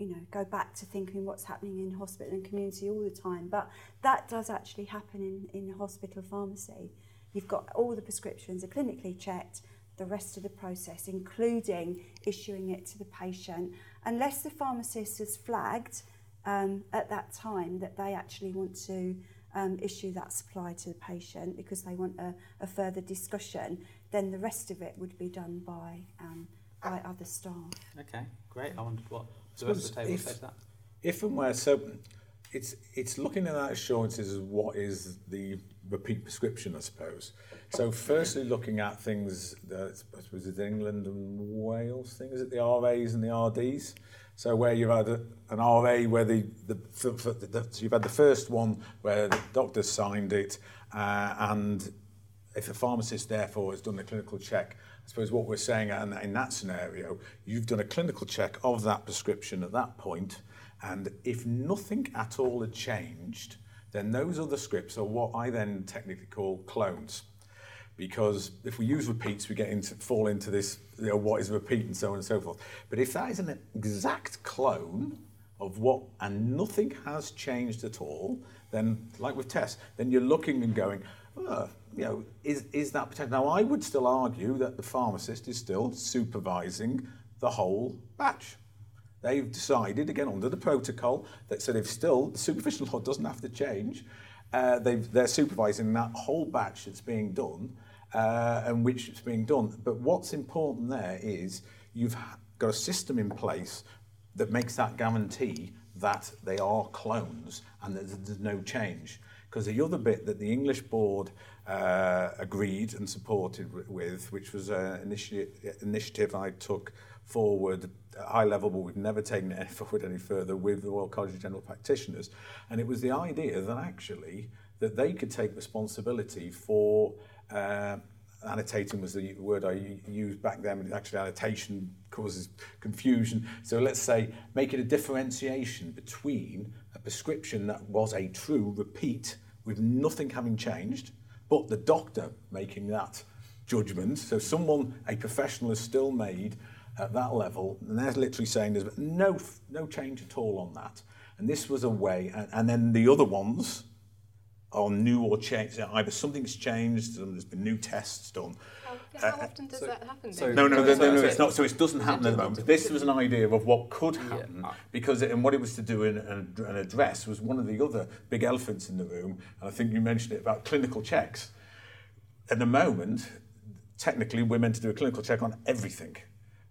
you know, go back to thinking what's happening in hospital and community all the time. But that does actually happen in, in hospital pharmacy. You've got all the prescriptions are clinically checked, the rest of the process, including issuing it to the patient, unless the pharmacist has flagged um, at that time that they actually want to um, issue that supply to the patient because they want a, a further discussion, then the rest of it would be done by um, by other staff. Okay, great. I wondered what the rest of the table if, said that. If and where, so it's it's looking at that assurances as what is the repeat prescription, I suppose. So firstly, looking at things that I suppose it's England and Wales thing, is it the RAs and the RDs? So where you've had a, an RA where the, the, the, so you've had the first one where the doctor signed it, uh, and if a pharmacist therefore has done the clinical check I suppose what we're saying in, in that scenario, you've done a clinical check of that prescription at that point, and if nothing at all had changed, then those other scripts are what I then technically call clones. Because if we use repeats, we get into fall into this, you know, what is a repeat and so on and so forth. But if that is an exact clone of what, and nothing has changed at all, then, like with tests, then you're looking and going, oh, you know, is, is that potential? Now, I would still argue that the pharmacist is still supervising the whole batch. They've decided, again, under the protocol, that so they've still, the supervision law doesn't have to change. Uh, they're supervising that whole batch that's being done uh, and which is being done. But what's important there is you've got a system in place that makes that guarantee that they are clones and that there's no change. Because the other bit that the English board uh, agreed and supported with, which was an initi initiative I took forward at high level, but we've never taken it forward any further with the Royal College of General Practitioners. And it was the idea that actually that they could take responsibility for uh, annotating was the word I used back then, actually annotation causes confusion. So let's say make it a differentiation between a prescription that was a true repeat with nothing having changed, but the doctor making that judgment. So someone, a professional, has still made at that level, and they're literally saying there's no no change at all on that. And this was a way, and, and then the other ones are new or changed. Either something's changed, and there's been new tests done. How, how uh, often does so, that happen? So, no, no, no, no, no, it's not. So it doesn't happen at the moment. This was an idea of what could happen yeah. because, it, and what it was to do and, and address was one of the other big elephants in the room. And I think you mentioned it about clinical checks. At the moment, technically, we're meant to do a clinical check on everything.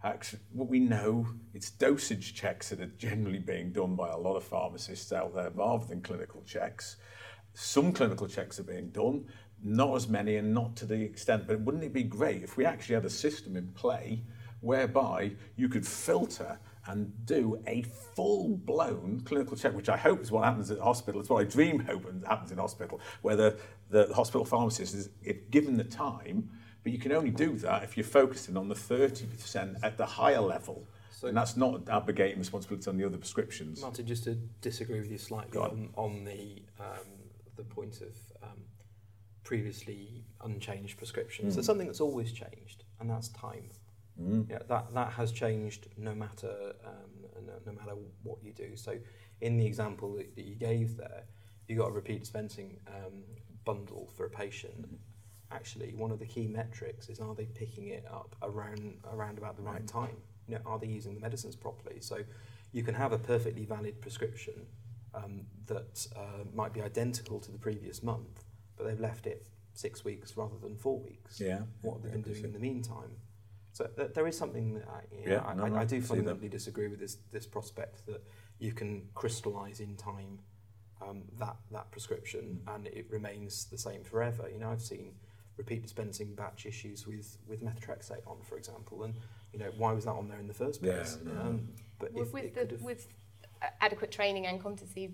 Actually, what we know, it's dosage checks that are generally being done by a lot of pharmacists out there rather than clinical checks. Some clinical checks are being done, not as many and not to the extent, but wouldn't it be great if we actually had a system in play whereby you could filter and do a full-blown clinical check, which I hope is what happens at hospital. It's what I dream hope happens in hospital, where the, the hospital pharmacist is given the time, but you can only do that if you're focusing on the 30% at the higher level. So, and that's not abrogating responsibility on the other prescriptions. Martin, just to disagree with you slightly on, on the um, the point of um, previously unchanged prescriptions. Mm. There's something that's always changed, and that's time. Mm. Yeah, that, that has changed no matter um, no, no, matter what you do. So, in the example that, that you gave there, you got a repeat dispensing um, bundle for a patient. Mm. Actually, one of the key metrics is are they picking it up around around about the right time? You know, are they using the medicines properly? So, you can have a perfectly valid prescription um, that uh, might be identical to the previous month, but they've left it six weeks rather than four weeks. Yeah. What have they yeah, been doing in the meantime? So th- there is something that I, you know, Yeah, I, no, I, no, I I do can see that. fundamentally disagree with this this prospect that you can crystallise in time um, that that prescription Mm. and it remains the same forever. You know, I've seen repeat dispensing batch issues with with methotrexate on, for example, and you know why was that on there in the first Yeah, place? no. Um, but With, if with, it the, with uh, adequate training and competency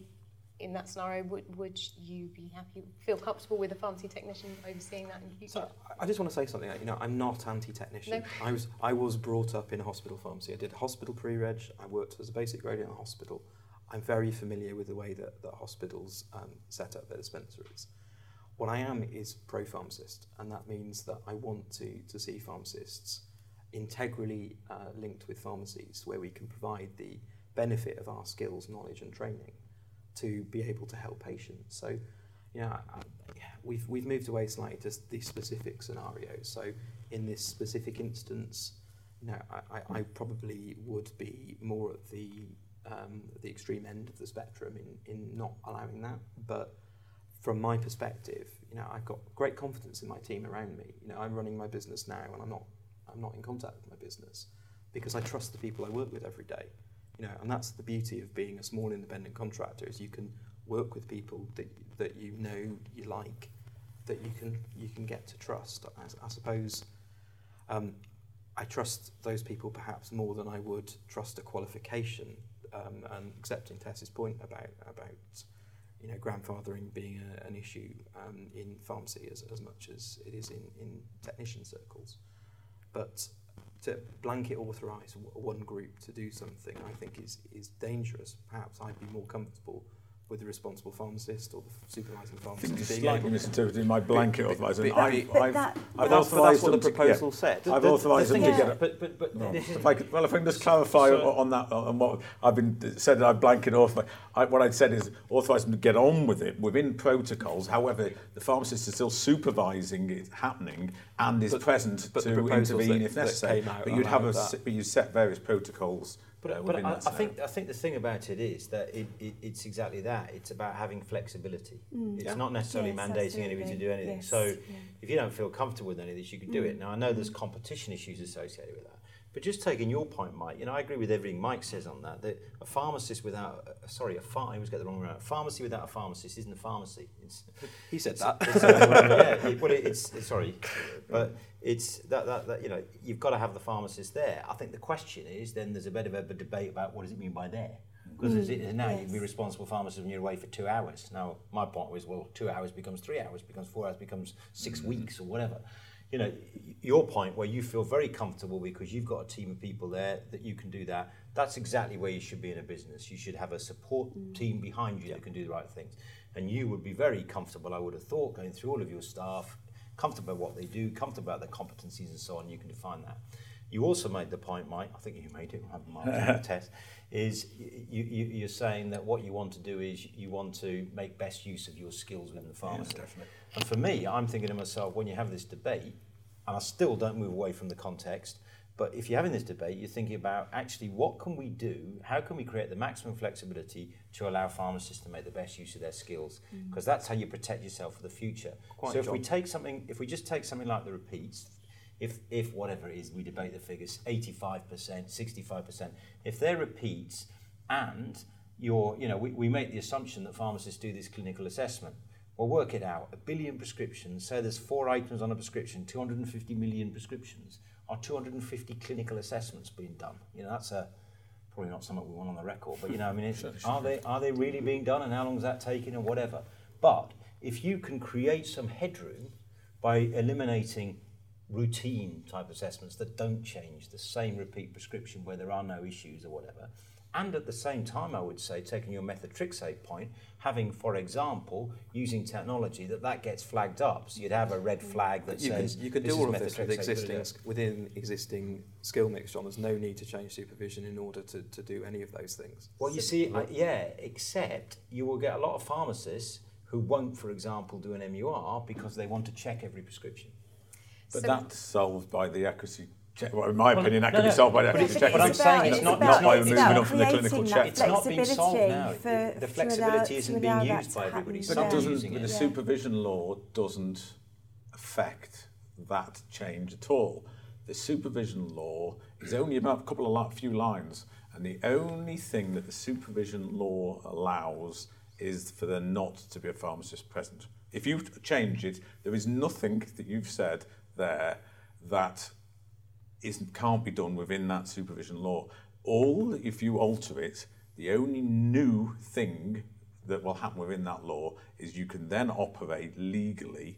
in that scenario, would, would you be happy, feel comfortable with a pharmacy technician overseeing that in the future? So I- just want to say something. You know, I'm not anti-technician. No. I was I was brought up in a hospital pharmacy. I did hospital pre-reg. I worked as a basic gradient in a hospital. I'm very familiar with the way that, that hospitals um, set up their dispensaries. What I am is pro-pharmacist, and that means that I want to to see pharmacists integrally uh, linked with pharmacies, where we can provide the benefit of our skills, knowledge, and training to be able to help patients. So, you know, I, we've we've moved away slightly to the specific scenarios. So, in this specific instance, you know, I, I, I probably would be more at the um, the extreme end of the spectrum in in not allowing that. But from my perspective, you know, I've got great confidence in my team around me. You know, I'm running my business now, and I'm not I'm not in contact with my business because I trust the people I work with every day. You know, and that's the beauty of being a small independent contractor is you can work with people that that you know you like, that you can you can get to trust. I, I suppose um, I trust those people perhaps more than I would trust a qualification. Um, and accepting Tess's point about about you know grandfathering being a, an issue um, in pharmacy as, as much as it is in, in technician circles, but to blanket authorise one group to do something, I think is is dangerous. Perhaps I'd be more comfortable with the responsible pharmacist or the supervising I pharmacist think you're slightly able. misinterpreting my blanket But- authorising. but- I've, but I've, that- I've That's, authorised that's what the them to- yeah. proposal said. I've authorised them thing to is- get it. But, but, but No. this is, If I could, well, if I can just clarify So- on that, uh, on what I've been said, that I've blanket authorised. What I'd said is authorise them to get on with it within protocols. However, the pharmacist is still supervising it happening and is But- present but to intervene that- if necessary. But you'd have a, allowed s- that. but you set various protocols. But, but I, I think. I think the thing about it is that it, it, it's exactly that. It's about having flexibility. Mm. It's Yeah. not necessarily Yes, mandating anybody to do anything. Yes, So yeah. if you don't feel comfortable with any of this, you can do it. Mm. Now I know there's competition issues associated with that. But just taking your point, Mike, you know, I agree with everything Mike says on that. That a pharmacist without, uh, sorry, a pharm, I always get the wrong word. A pharmacy without a pharmacist isn't a pharmacy. It's, He said it's, that. it's, uh, yeah, it, well, it, it's, it's sorry, but it's that, that, that you know you've got to have the pharmacist there. I think the question is then there's a bit of a debate about what does it mean by there. Because Mm, now you'd be yes. responsible pharmacist when you're away for two hours. Now my point was well, two hours becomes three hours, becomes four hours, becomes six weeks or whatever. You know, your point where you feel very comfortable because you've got a team of people there that you can do that. That's exactly where you should be in a business. You should have a support mm. team behind you that can do the right things. And you would be very comfortable, I would have thought, going through all of your staff, comfortable about what they do, comfortable about their competencies and so on. You can define that. You also made the point, Mike. I think you made it. I haven't Tess. Is you, you, you're saying that what you want to do is you want to make best use of your skills within the pharmacy. Yes, definitely. And for me, I'm thinking to myself, when you have this debate, and I still don't move away from the context, but if you're having this debate, you're thinking about actually what can we do? How can we create the maximum flexibility to allow pharmacists to make the best use of their skills? Mm. Because that's how you protect yourself for the future. Quite, so if we take something, if we just take something like the repeats, if, if whatever it is, we debate the figures, 85%, 65%, if they're repeats and you're, you know, we, we make the assumption that pharmacists do this clinical assessment. Well, work it out. A billion prescriptions, say there's four items on a prescription, 250 million prescriptions, are 250 clinical assessments being done. You know, that's a probably not something we want on the record, but you know, I mean, it's, are they are they really being done, and how long is that taking, and whatever. But if you can create some headroom by eliminating routine type assessments that don't change the same repeat prescription where there are no issues or whatever. And at the same time, I would say, taking your methotrexate point, having, for example, using technology that that gets flagged up. So you'd have a red flag that you can, says you can this do all of this with existing within existing skill mix, John. There's no need to change supervision in order to, to do any of those things. Well, you see, I, yeah, except you will get a lot of pharmacists who won't, for example, do an MUR because they want to check every prescription. But So- that's solved by the accuracy check. Well, in my Well, opinion, that no, can no, be solved by the but it's- check. but I'm it's saying it's it's not- not by it's moving on from the clinical creating check. that It's not being solved now. For, The flexibility allow- isn't being used by happen. everybody. But Some it doesn't. But the Yeah. supervision law doesn't affect that change at all. The supervision law is only about a couple of li- few lines, and the only thing that the supervision law allows is for there not to be a pharmacist present. If you change it, there is nothing that you've said there that is, can't be done within that supervision law. All, if you alter it, the only new thing that will happen within that law is you can then operate legally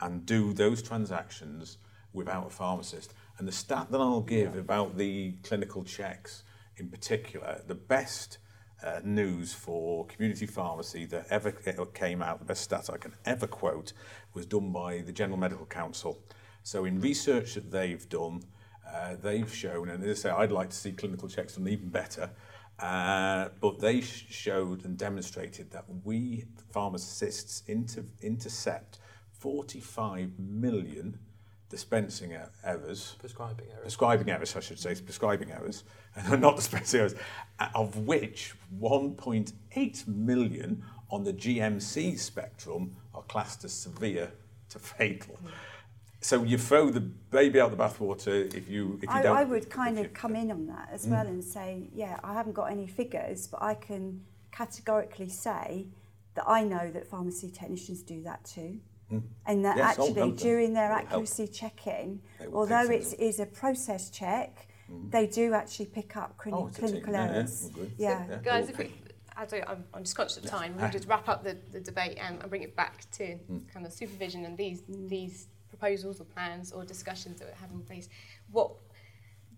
and do those transactions without a pharmacist. And the stat that I'll give about the clinical checks in particular, the best uh, news for community pharmacy that ever came out, the best stat I can ever quote, was done by the General Medical Council. So in research that they've done, uh, they've shown, and as I say, I'd like to see clinical checks done even better, uh, but they sh- showed and demonstrated that we pharmacists inter- intercept 45 million dispensing e- errors Prescribing errors. prescribing errors, I should say, prescribing errors, not dispensing errors, uh, of which 1.8 million on the GMC spectrum are classed as severe to fatal. So you throw the baby out the bathwater if you if you I, don't. I would kind of you- come in on that Mm. as well and say, yeah, I haven't got any figures, but I can categorically say that I know that pharmacy technicians do that too. And that Mm. Yes, oh, actually, during their will help. accuracy checking, although pick it things is a process check, they do actually pick up clini- Oh, it's a team, clinical yeah, yeah, errors. good. Yeah. Yeah. Guys, if we, I don't, I'm, I'm just conscious of time. We'll just wrap up the, the debate and, and bring it back to kind of supervision and these these proposals or plans or discussions that we have in place. What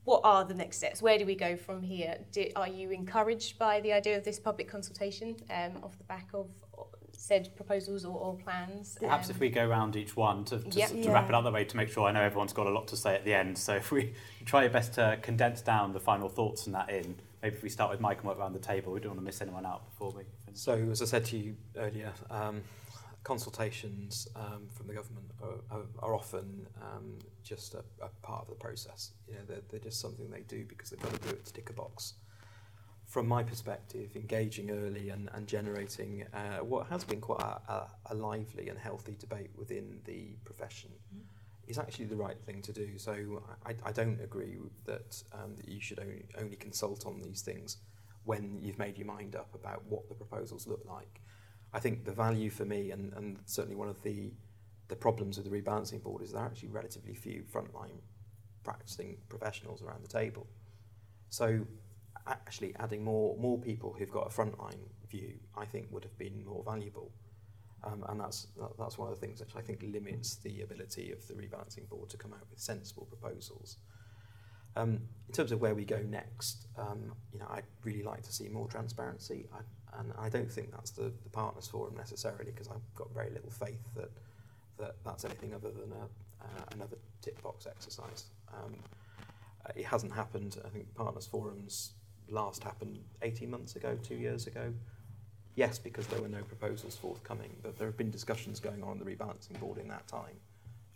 what are the next steps? Where do we go from here? Do, are you encouraged by the idea of this public consultation um, off the back of said proposals or, or plans? Perhaps Um, if we go around each one to, to, Yep. to Yeah. wrap it up that way to make sure I know everyone's got a lot to say at the end. So if we try your best to condense down the final thoughts and that in, maybe if we start with Mike and work around the table, we don't want to miss anyone out before we finish. So, as I said to you earlier, um, consultations um, from the government are, are, are often um, just a, a part of the process. You know, they're, they're just something they do because they've got to do it to tick a box. From my perspective, engaging early and, and generating uh, what has been quite a, a, a lively and healthy debate within the profession is actually the right thing to do. So I, I don't agree that, um, that you should only, only consult on these things when you've made your mind up about what the proposals look like. I think the value for me, and, and certainly one of the, the problems with the rebalancing board, is there are actually relatively few frontline practicing professionals around the table. So actually adding more, more people who've got a frontline view, I think would have been more valuable. Um, and that's, that, that's one of the things which I think limits the ability of the rebalancing board to come out with sensible proposals. Um, in terms of where we go next, um, you know, I'd really like to see more transparency, and I don't think that's the, partners forum necessarily, because I've got very little faith that, that that's anything other than uh, another tick box exercise. Um, it hasn't happened. I think partners forums last happened 18 months ago, two years ago. Yes, because there were no proposals forthcoming, but there have been discussions going on in the rebalancing board in that time.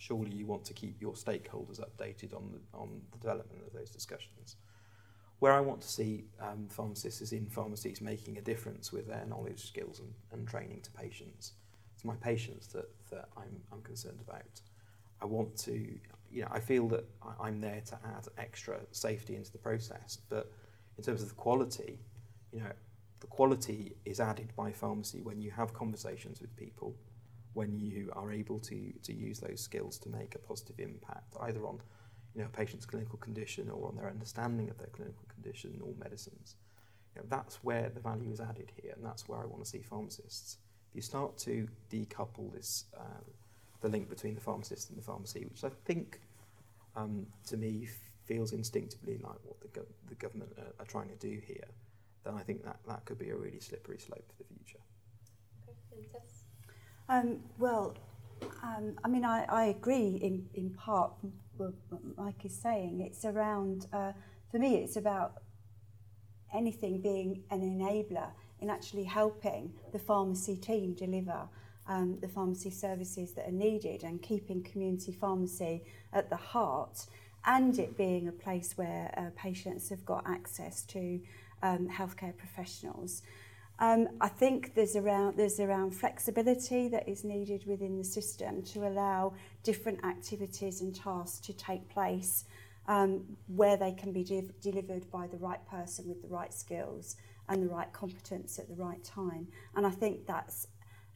Surely you want to keep your stakeholders updated on the, on the development of those discussions. Where I want to see um, pharmacists is in pharmacies making a difference with their knowledge, skills, and, and training to patients. It's my patients that, that I'm, I'm concerned about. I want to, you know, I feel that I, I'm there to add extra safety into the process, but in terms of the quality, you know, the quality is added by pharmacy when you have conversations with people, when you are able to, to use those skills to make a positive impact, either on you know, a patient's clinical condition or on their understanding of their clinical condition or medicines. You know, that's where the value is added here, and that's where I want to see pharmacists. If you start to decouple this, uh, the link between the pharmacist and the pharmacy, which I think, um, to me, feels instinctively like what the, go- the government are, are trying to do here, then I think that, that could be a really slippery slope for the future. Um, well, um, I mean, I, I agree in, in part what Mike is saying. It's around, uh, for me, it's about anything being an enabler in actually helping the pharmacy team deliver um, the pharmacy services that are needed and keeping community pharmacy at the heart. and it being a place where uh, patients have got access to um, healthcare professionals. Um, I think there's around there's around flexibility that is needed within the system to allow different activities and tasks to take place um, where they can be de- delivered by the right person with the right skills and the right competence at the right time. And I think that's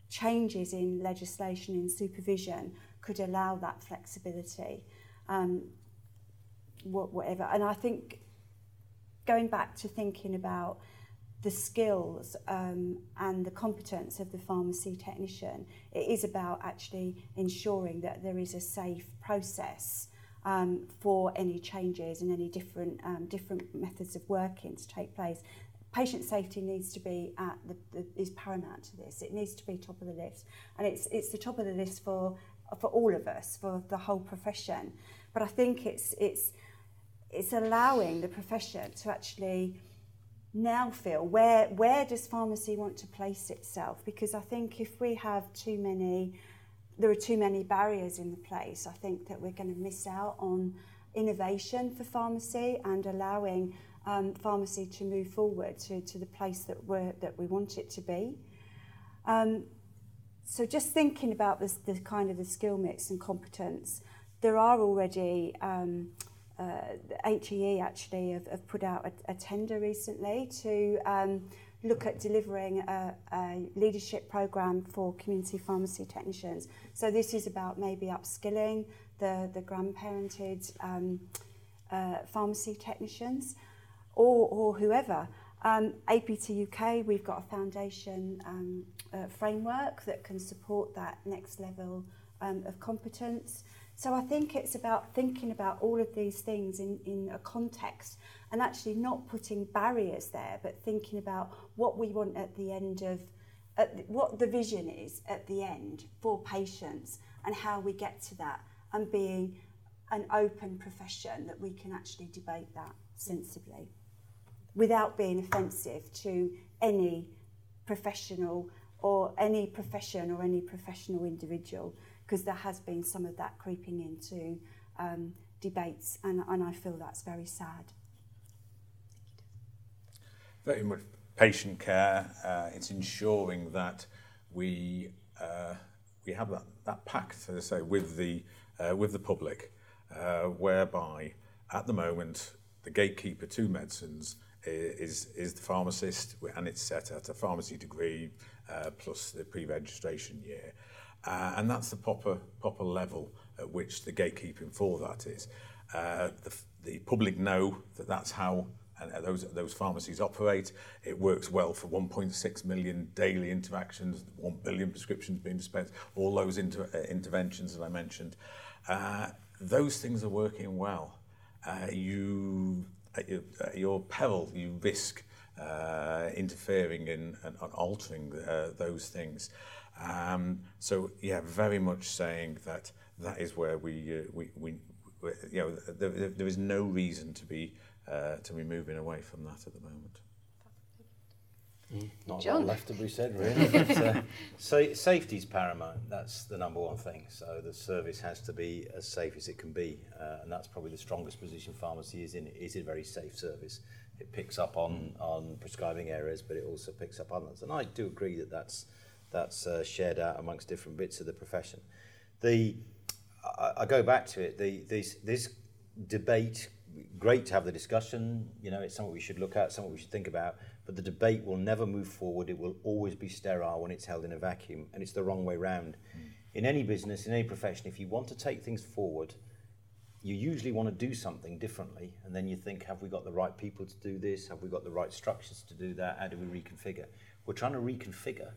changes in legislation in supervision could allow that flexibility. Um, whatever. And I think going back to thinking about the skills um, and the competence of the pharmacy technician, it is about actually ensuring that there is a safe process um, for any changes and any different um, different methods of working to take place. Patient safety needs to be at the, the is paramount to this. It needs to be top of the list, and it's it's the top of the list for for all of us, for the whole profession. But I think it's it's it's allowing the profession to actually now feel where where does pharmacy want to place itself? Because I think if we have too many there are too many barriers in the place I think that we're going to miss out on innovation for pharmacy and allowing um, pharmacy to move forward to, to the place that we're that we want it to be. Um, so just thinking about this the kind of the skill mix and competence there are already um, uh, HEE actually have, have put out a, a tender recently to um, look at delivering a, a leadership program for community pharmacy technicians. So this is about maybe upskilling the, the grandparented um, uh, pharmacy technicians or, or whoever. Um, APT UK, we've got a foundation um, uh, framework that can support that next level um, of competence. So I think it's about thinking about all of these things in, in a context and actually not putting barriers there, but thinking about what we want at the end of at what the vision is at the end for patients and how we get to that and being an open profession that we can actually debate that sensibly without being offensive to any professional or any profession or any professional individual because there has been some of that creeping into um, debates, and, and I feel that's very sad. Very much patient care. Uh, it's ensuring that we uh, we have that, that pact, as I say, with the uh, with the public, uh, whereby at the moment the gatekeeper to medicines is is the pharmacist, and it's set at a pharmacy degree uh, plus the pre-registration year. Uh, and that's the proper, proper level at which the gatekeeping for that is. Uh, the, the public know that that's how and uh, those, those pharmacies operate. It works well for 1.6 million daily interactions, 1 billion prescriptions being dispensed, all those inter, uh, interventions that I mentioned. Uh, those things are working well. Uh, you, at your, at your peril, you risk uh, interfering in, and altering uh, those things. Um, so yeah, very much saying that that is where we, uh, we, we, we you know, there, there is no reason to be, uh, to be moving away from that at the moment. Mm. Not John. a lot left to be said, really. but, uh, sa- safety's paramount. That's the number one thing. So the service has to be as safe as it can be, uh, and that's probably the strongest position pharmacy is in. It is a very safe service. It picks up on on prescribing areas, but it also picks up others. And I do agree that that's that's uh, shared out amongst different bits of the profession. The I, I go back to it. The this this debate. Great to have the discussion. You know, it's something we should look at, something we should think about. But the debate will never move forward. It will always be sterile when it's held in a vacuum, and it's the wrong way round. Mm. In any business, in any profession, if you want to take things forward, you usually want to do something differently, and then you think, have we got the right people to do this? Have we got the right structures to do that? How do we reconfigure? We're trying to reconfigure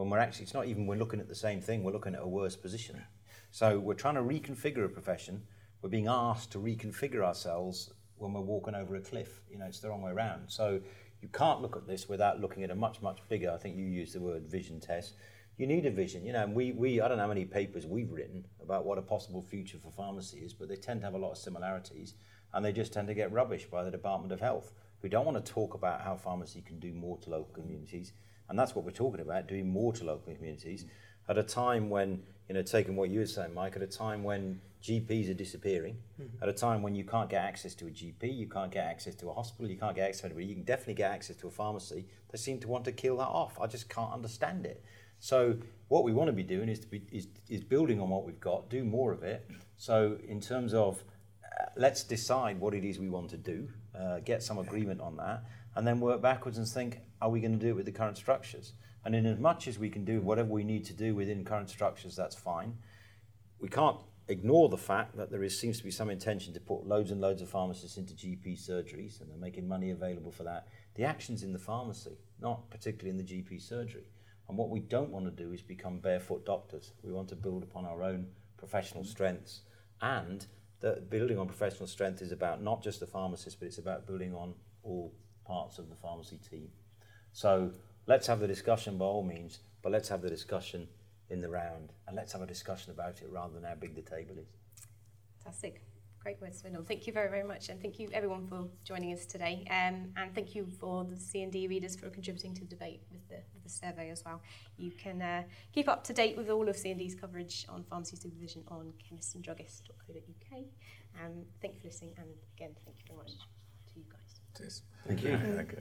when we're actually, it's not even we're looking at the same thing, we're looking at a worse position. So we're trying to reconfigure a profession. We're being asked to reconfigure ourselves when we're walking over a cliff. You know, it's the wrong way around. So you can't look at this without looking at a much, much bigger, I think you used the word vision test. You need a vision. You know, and we, we, I don't know how many papers we've written about what a possible future for pharmacy is, but they tend to have a lot of similarities and they just tend to get rubbish by the Department of Health, who don't want to talk about how pharmacy can do more to local communities and that's what we're talking about, doing more to local communities. at a time when, you know, taking what you were saying, Mike, at a time when GPs are disappearing, at a time when you can't get access to a GP, you can't get access to a hospital, you can't get access to anybody, you can definitely get access to a pharmacy, they seem to want to kill that off. I just can't understand it. So what we want to be doing is to be is, is building on what we've got, do more of it. So in terms of uh, let's decide what it is we want to do, uh, get some agreement on that, and then work backwards and think, are we going to do it with the current structures? And in as much as we can do whatever we need to do within current structures, that's fine. We can't ignore the fact that there is, seems to be some intention to put loads and loads of pharmacists into GP surgeries and they're making money available for that. The action's in the pharmacy, not particularly in the GP surgery. And what we don't want to do is become barefoot doctors. We want to build upon our own professional mm-hmm. strengths. And the building on professional strength is about not just the pharmacist, but it's about building on all parts of the pharmacy team. So let's have the discussion by all means, but let's have the discussion in the round and let's have a discussion about it rather than how big the table is. Fantastic. Great words, Swindle. Thank you very, very much. And thank you, everyone, for joining us today. Um, and thank you for the C+D readers for contributing to the debate with the, with the survey as well. You can uh, keep up to date with all of C+D's coverage on pharmacy supervision on chemistanddruggist.co.uk. Um, thank you for listening. And again, thank you very much to you guys. Cheers. Thank you. Thank you.